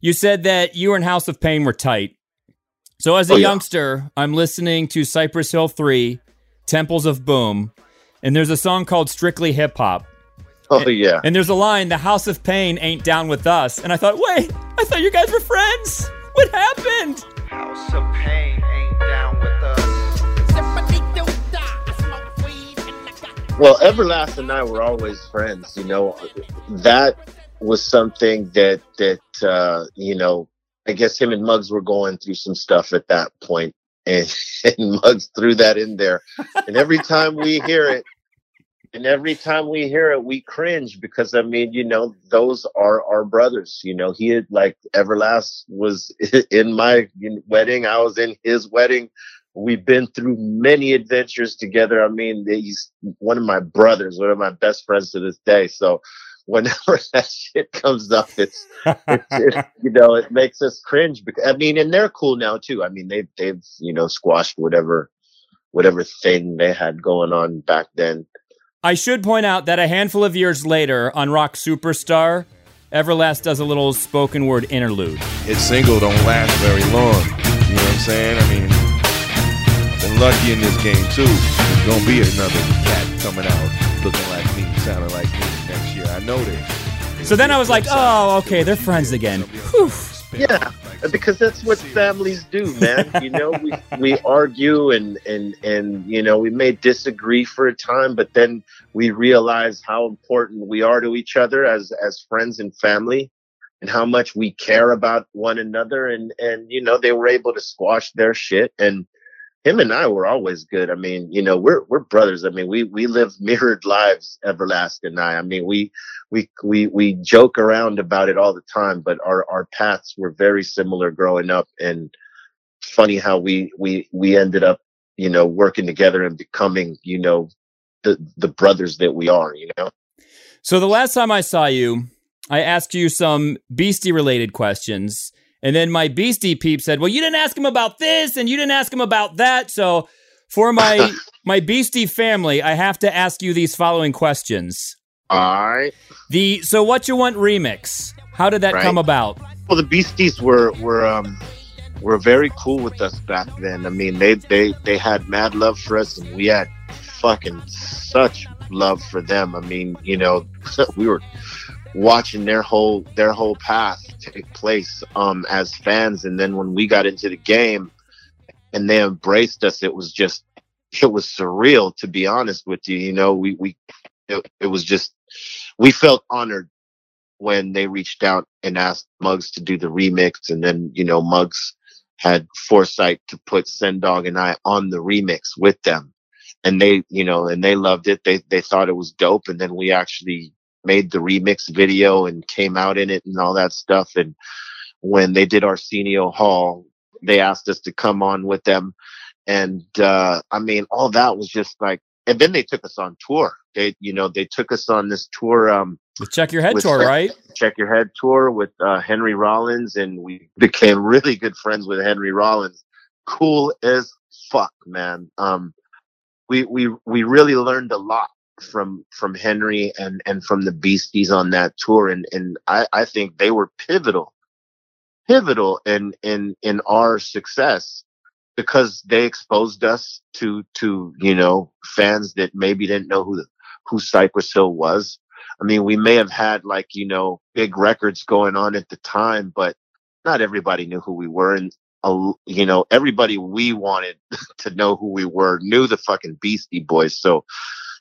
you said that you and House of Pain were tight. So as a Oh, yeah. youngster, I'm listening to Cypress Hill 3, Temples of Boom, and there's a song called Strictly Hip Hop. Oh yeah. And there's a line, the House of Pain ain't down with us. And I thought, wait, I thought you guys were friends. What happened? House of Pain Well, Everlast and I were always friends. You know, that was something that that uh, you know. I guess him and Muggs were going through some stuff at that point, and, and Muggs threw that in there. And every time we hear it, and every time we hear it, we cringe because I mean, you know, those are our brothers. You know, he had like Everlast was in my wedding, I was in his wedding. We've been through many adventures together. I mean, he's one of my brothers, one of my best friends to this day. So whenever that shit comes up, it's, it's, it, you know, it makes us cringe. Because I mean, and they're cool now too. I mean, they've they've you know squashed whatever whatever thing they had going on back then. I should point out that a handful of years later on Rock Superstar, Everlast does a little spoken word interlude. His single don't last very long. You know what I'm saying? I mean, been lucky in this game too. There's gonna be another cat coming out looking like me, sounding like me next year. I know this. So then I was like, oh, okay, they're friends again. Whew. Yeah, because that's what families do, man. You know, we we argue and and and you know we may disagree for a time, but then we realize how important we are to each other as as friends and family, and how much we care about one another. And and you know they were able to squash their shit and him and I were always good. I mean, you know, we're we're brothers. I mean, we we live mirrored lives, Everlast and I. I mean, we we we we joke around about it all the time, but our our paths were very similar growing up. And funny how we we we ended up, you know, working together and becoming, you know, the the brothers that we are. You know. So the last time I saw you, I asked you some Beastie related questions. And then my Beastie peep said, "Well, you didn't ask him about this, and you didn't ask him about that." So, for my my Beastie family, I have to ask you these following questions. All right. The so what you want remix? How did that Right. come about? Well, the Beasties were were um were very cool with us back then. I mean, they they they had mad love for us, and we had fucking such love for them. I mean, you know, we were watching their whole their whole path take place um as fans, and then when we got into the game and they embraced us, it was just it was surreal to be honest with you. You know, we we it, it was just we felt honored when they reached out and asked Muggs to do the remix, and then you know Muggs had foresight to put Sen Dog and I on the remix with them, and they you know and they loved it. They they thought it was dope, and then we actually made the remix video and came out in it and all that stuff. And when they did Arsenio Hall, they asked us to come on with them, and uh, I mean all that was just like. And then they took us on tour. They, you know, they took us on this tour. Um, The Check Your Head tour, Check- right? Check Your Head tour with uh, Henry Rollins, and we became really good friends with Henry Rollins. Cool as fuck, man. Um, we we we really learned a lot from from Henry and and from the Beasties on that tour, and and I I think they were pivotal, pivotal in in in our success because they exposed us to to you know fans that maybe didn't know who the, who Cypress Hill was. I mean, we may have had like you know big records going on at the time, but not everybody knew who we were, and uh, you know everybody we wanted to know who we were knew the fucking Beastie Boys. So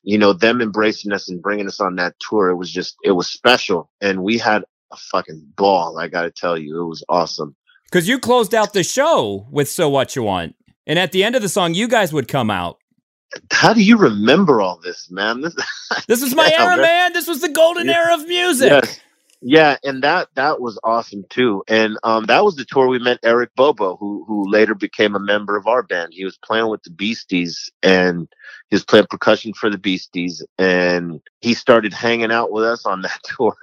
you know them embracing us and bringing us on that tour, it was just it was special, and we had a fucking ball. I got to tell you, it was awesome. Because you closed out the show with "So What You Want," and at the end of the song, you guys would come out. How do you remember all this, man? This, This was my Yeah, era, man. man. This was the golden Yeah. era of music. Yes. Yeah, and that that was awesome too. And um that was the tour we met Eric Bobo, who who later became a member of our band. He was playing with the Beasties and he was playing percussion for the Beasties and he started hanging out with us on that tour.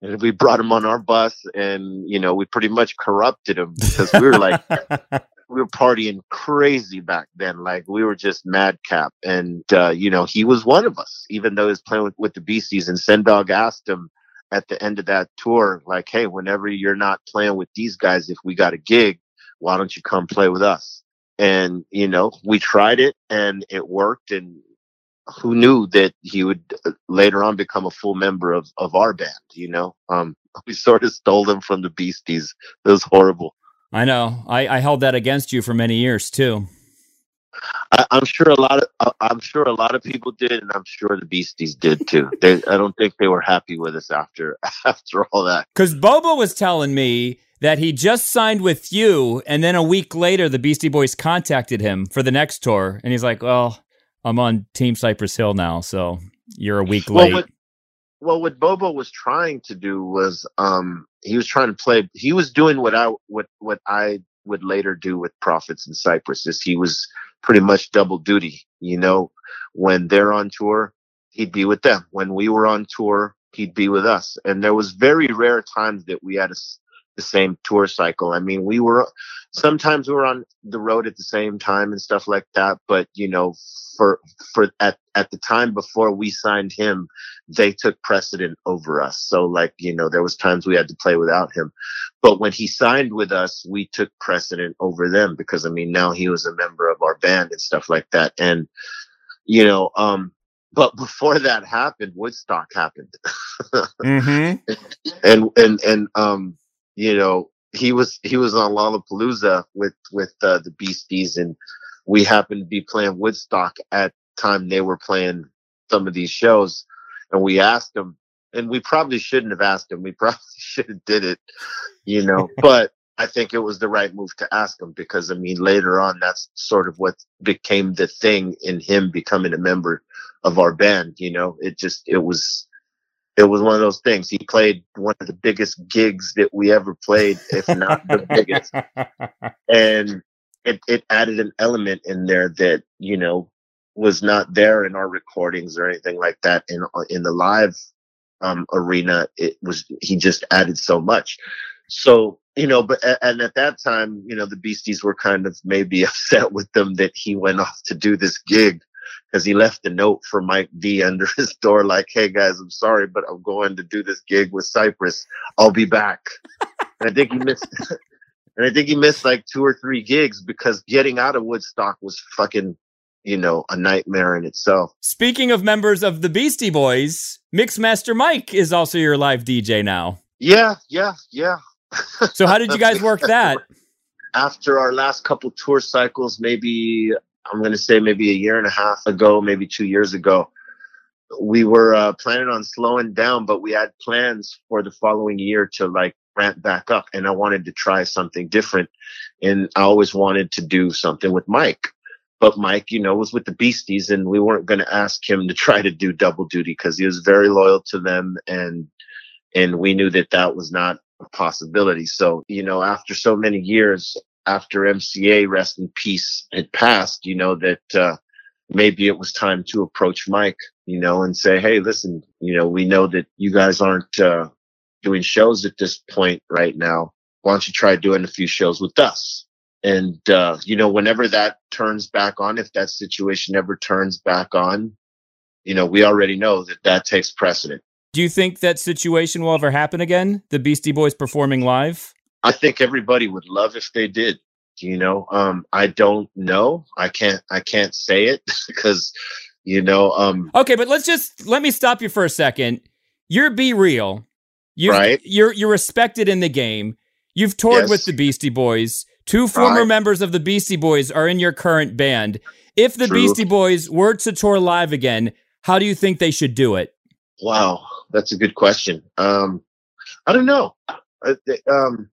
And we brought him on our bus and you know, we pretty much corrupted him because we were like we were partying crazy back then. Like we were just madcap. And uh, you know, he was one of us, even though he was playing with, with the Beasties. And Sen Dog asked him at the end of that tour, like, hey, whenever you're not playing with these guys, if we got a gig, why don't you come play with us? And, you know, we tried it and it worked. And who knew that he would uh, later on become a full member of, of our band, you know? Um, we sort of stole him from the Beasties. It was horrible. I know. I, I held that against you for many years too. I, I'm sure a lot of I- I'm sure a lot of people did, and I'm sure the Beasties did too. They, I don't think they were happy with us after after all that. Because Bobo was telling me that he just signed with you, and then a week later, the Beastie Boys contacted him for the next tour, and he's like, "Well, I'm on Team Cypress Hill now, so you're a week Well, late." what, well, what Bobo was trying to do was, um, he was trying to play. He was doing what I what what I would later do with Prophets and Cypress. Is he was pretty much double duty. You know, when they're on tour, he'd be with them. When we were on tour, he'd be with us. And there was very rare times that we had a the same tour cycle. I mean, we were sometimes we were on the road at the same time and stuff like that. But you know, for for at at the time before we signed him, they took precedent over us. So like you know, there was times we had to play without him. But when he signed with us, we took precedent over them because I mean, now he was a member of our band and stuff like that. And you know, um, but before that happened, Woodstock happened. mm-hmm. and and and um you know he was he was on Lollapalooza with with uh, the Beasties and we happened to be playing Woodstock at time they were playing some of these shows and we asked him and we probably shouldn't have asked him we probably should have did it you know but I think it was the right move to ask him because I mean later on that's sort of what became the thing in him becoming a member of our band you know it just it was it was one of those things. He played one of the biggest gigs that we ever played, if not the biggest. And it, it added an element in there that, you know, was not there in our recordings or anything like that. In in the live um, arena, it was he just added so much. So you know, but and at that time, you know, the Beasties were kind of maybe upset with them that he went off to do this gig because he left a note for Mike D under his door, like, "Hey guys, I'm sorry, but I'm going to do this gig with Cypress. I'll be back." and I think he missed, and I think he missed like two or three gigs because getting out of Woodstock was fucking, you know, a nightmare in itself. Speaking of members of the Beastie Boys, Mixmaster Mike is also your live DJ now. Yeah, yeah, yeah. So how did you guys work that? After our last couple tour cycles, maybe I'm going to say maybe a year and a half ago, maybe two years ago, we were uh, planning on slowing down, but we had plans for the following year to like ramp back up. And I wanted to try something different. And I always wanted to do something with Mike. But Mike, you know, was with the Beasties and we weren't going to ask him to try to do double duty because he was very loyal to them. And, and we knew that that was not a possibility. So, you know, after so many years, after MCA, rest in peace, had passed, you know, that, uh, maybe it was time to approach Mike, you know, and say, Hey, listen, you know, we know that you guys aren't, uh, doing shows at this point right now. Why don't you try doing a few shows with us? And, uh, you know, whenever that turns back on, if that situation ever turns back on, you know, we already know that that takes precedent. Do you think that situation will ever happen again? The Beastie Boys performing live? I think everybody would love if they did. You know, um, I don't know. I can't. I can't say it because, you know, um, Okay, but let's just let me stop you for a second. You're B-Real. You Right. you're you're respected in the game. You've toured Yes. with the Beastie Boys. Two former Right. members of the Beastie Boys are in your current band. If the True. Beastie Boys were to tour live again, how do you think they should do it? wow, that's a good question. Um, I don't know. I, um,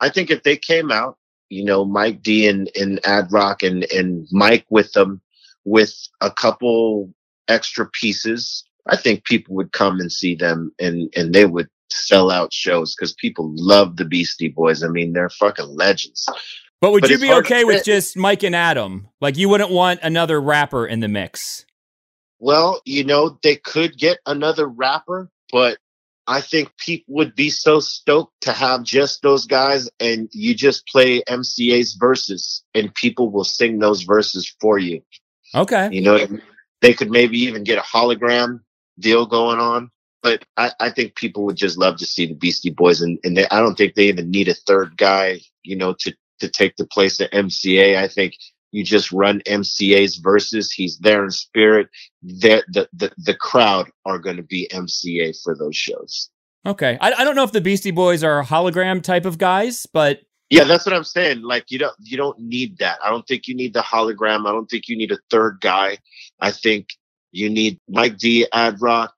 I think if they came out, you know, Mike D and, and Ad Rock and, and Mike with them with a couple extra pieces, I think people would come and see them and, and they would sell out shows because people love the Beastie Boys. I mean, they're fucking legends. But would But you be okay with just Mike and Adam? Like you wouldn't want another rapper in the mix. Well, you know, they could get another rapper, but I think people would be so stoked to have just those guys and you just play MCA's verses and people will sing those verses for you. Okay. You know, they could maybe even get a hologram deal going on. But I, I think people would just love to see the Beastie Boys and, and they, I don't think they even need a third guy, you know, to, to take the place of MCA. I think you just run MCA's verses. He's there in spirit. The, the, the crowd are going to be MCA for those shows. Okay. I, I don't know if the Beastie Boys are hologram type of guys, but Yeah, that's what I'm saying. Like you don't you don't need that. I don't think you need the hologram. I don't think you need a third guy. I think you need Mike D, Ad Rock,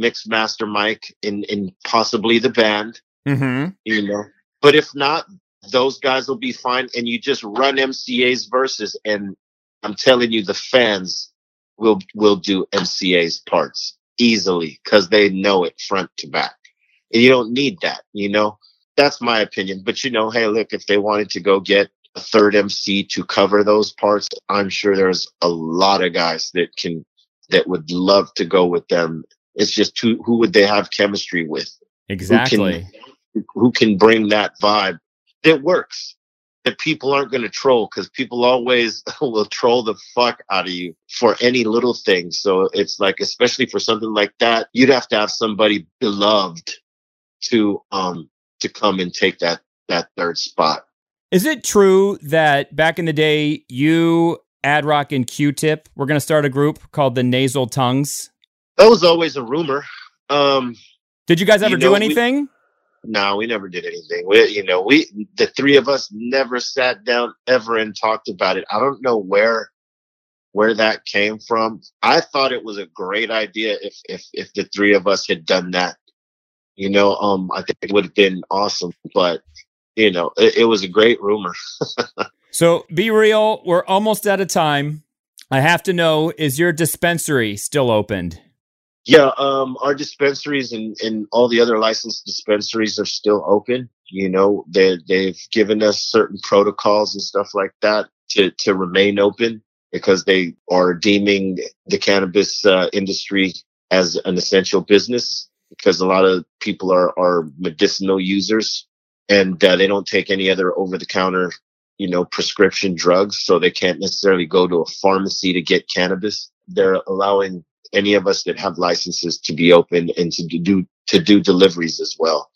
Mixmaster Mike, and and possibly the band. mm-hmm. You know, But if not, those guys will be fine. And you just run MCA's verses, and I'm telling you, the fans will will do MCA's parts easily because they know it front to back. And you don't need that, you know. That's my opinion. But you know, hey, look, if they wanted to go get a third MC to cover those parts, I'm sure there's a lot of guys that can that would love to go with them. It's just who who would they have chemistry with? Exactly. Who can, who can bring that vibe that works? That people aren't going to troll because people always will troll the fuck out of you for any little thing. So it's like, especially for something like that, you'd have to have somebody beloved to um to come and take that that third spot. Is it true that back in the day, you, Adrock, and Q-Tip were going to start a group called the Nasal Tongues? That was always a rumor. Um, Did you guys ever You do know, we- anything? No, we never did anything. We, you know, we the three of us never sat down ever and talked about it. I don't know where where that came from. I thought it was a great idea if if if the three of us had done that. You know, um, I think it would have been awesome. But you know, it, it was a great rumor. So B-Real. We're almost out of time. I have to know is your dispensary still opened? Yeah, um, our dispensaries and, and all the other licensed dispensaries are still open. You know, they they've given us certain protocols and stuff like that to to remain open because they are deeming the cannabis uh, industry as an essential business because a lot of people are are medicinal users and uh, they don't take any other over the counter you know prescription drugs so they can't necessarily go to a pharmacy to get cannabis they're allowing any of us that have licenses to be open and to do to do deliveries as well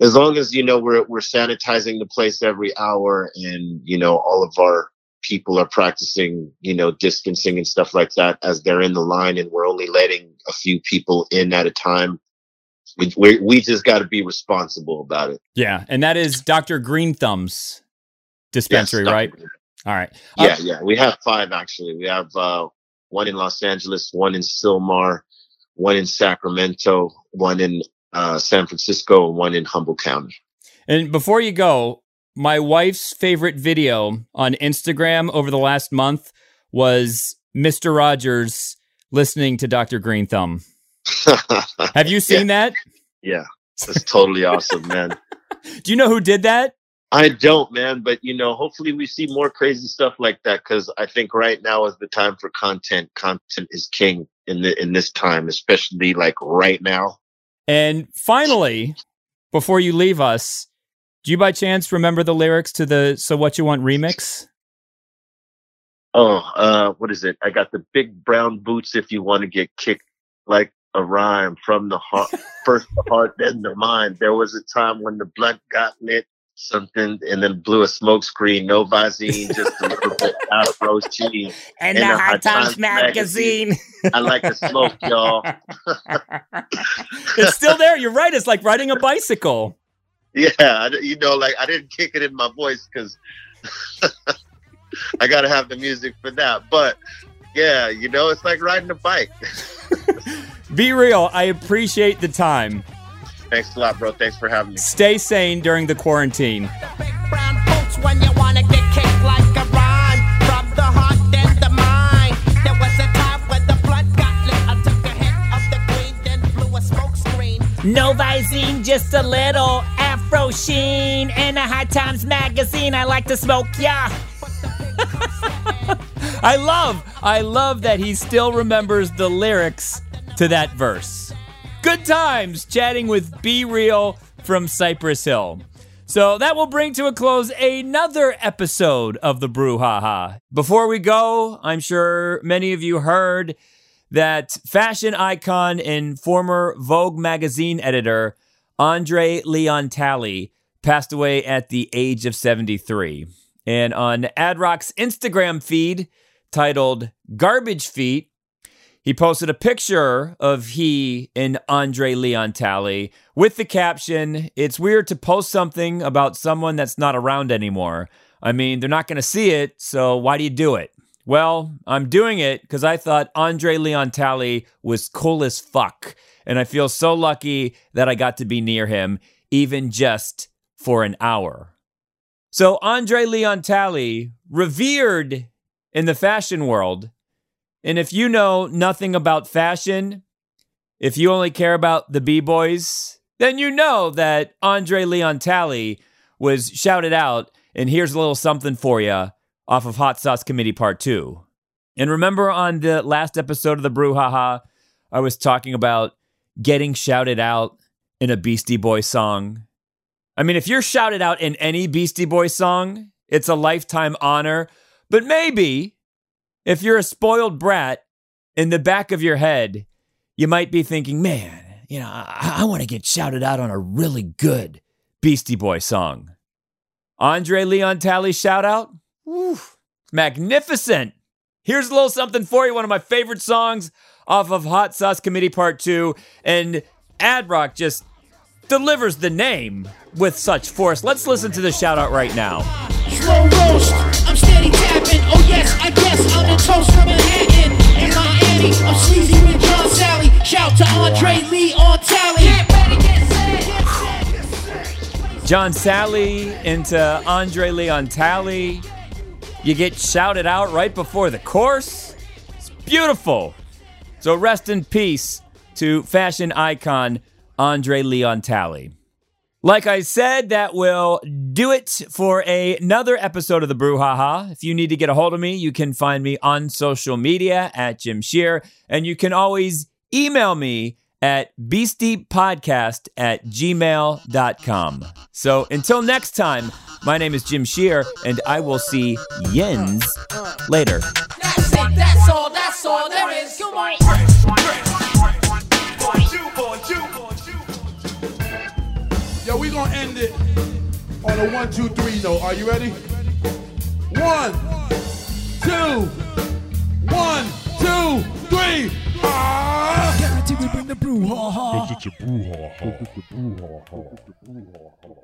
as long as you know we're we're sanitizing the place every hour and you know all of our people are practicing you know distancing and stuff like that as they're in the line and we're only letting a few people in at a time we we, we just got to be responsible about it Yeah, and that is Dr. Green Thumb's dispensary, Yes, right? All right. Yeah, Uh, yeah. We have five actually. We have uh, one in Los Angeles, one in Sylmar, one in Sacramento, one in uh, San Francisco, and one in Humboldt County. And before you go, my wife's favorite video on Instagram over the last month was Mr. Rogers listening to Dr. Green Thumb. Have you seen that? Yeah, that's totally awesome, man. Do you know who did that? I don't, man, but you know, hopefully we see more crazy stuff like that because I think right now is the time for content. Content is king in the in this time, especially like right now. And finally, before you leave us, do you by chance remember the lyrics to the So What You Want remix? Oh, uh, what is it? I got the big brown boots if you want to get kicked like a rhyme from the heart, first the heart, then the mind. There was a time when the blood got lit, something, and then blew a smoke screen, no Visine, just a little bit Afro cheese. And In the High Times magazine. I like to smoke, y'all. It's still there. You're right. It's like riding a bicycle. Yeah, you know, like I didn't kick it in my voice because I got to have the music for that. But yeah, you know, it's like riding a bike. B-Real. I appreciate the time. Thanks a lot, bro. Thanks for having me. Stay sane during the quarantine. Boots when you wanna get kicked like a rhyme from the heart then the mind. There was a time when the blood got lit. I took a hit of the green, then blew a smoke screen. No Visine, just a little Afro sheen. And a High Times magazine. I like to smoke, yeah. I love, I love that he still remembers the lyrics to that verse. Good times chatting with B-Real from Cypress Hill. So that will bring to a close another episode of the Brew Brouhaha. Before we go, I'm sure many of you heard that fashion icon and former Vogue magazine editor Andre Leon Talley passed away at the age of 73. And on Adrock's Instagram feed titled Garbage Feet, he posted a picture of he and Andre Leon Talley with the caption, It's weird to post something about someone that's not around anymore. I mean, they're not going to see it, so why do you do it? Well, I'm doing it because I thought Andre Leon Talley was cool as fuck. And I feel so lucky that I got to be near him, even just for an hour. So, Andre Leon Talley, revered in the fashion world. And if you know nothing about fashion, if you only care about the B boys, then you know that Andre Leon Talley was shouted out. And here's a little something for you off of Hot Sauce Committee Part 2. And remember on the last episode of the Brouhaha, I was talking about getting shouted out in a Beastie Boy song. I mean, if you're shouted out in any Beastie Boy song, it's a lifetime honor. But maybe if you're a spoiled brat in the back of your head, you might be thinking, man, you know, I, I want to get shouted out on a really good Beastie Boy song. Andre Leon Talley shout out? Magnificent. Here's a little something for you, one of my favorite songs off of Hot Sauce Committee Part 2. And Ad Rock just delivers the name with such force. Let's listen to the shout out right now. Slow roast, I guess I'm toast from Manhattan. In Miami, I'm sleazy with John Salley. Shout to Andre Leon Talley. John Salley into Andre Leon Talley. You get shouted out right before the course. It's beautiful. So rest in peace to fashion icon Andre Leon Talley. Like I said, that will do it for another episode of the Brouhaha. If you need to get a hold of me, you can find me on social media at Jim Shearer, and you can always email me at beastiepodcast at gmail.com. So until next time, my name is Jim Shearer, and I will see Yens later. That's it, that's all, that's all there is. Come on. Yo, we gonna end it on a one, two, three note. Are you ready? One, two, one, two, three. Ah! Guarantee we bring the brouhaha. This is your brouhaha. This is your brouhaha.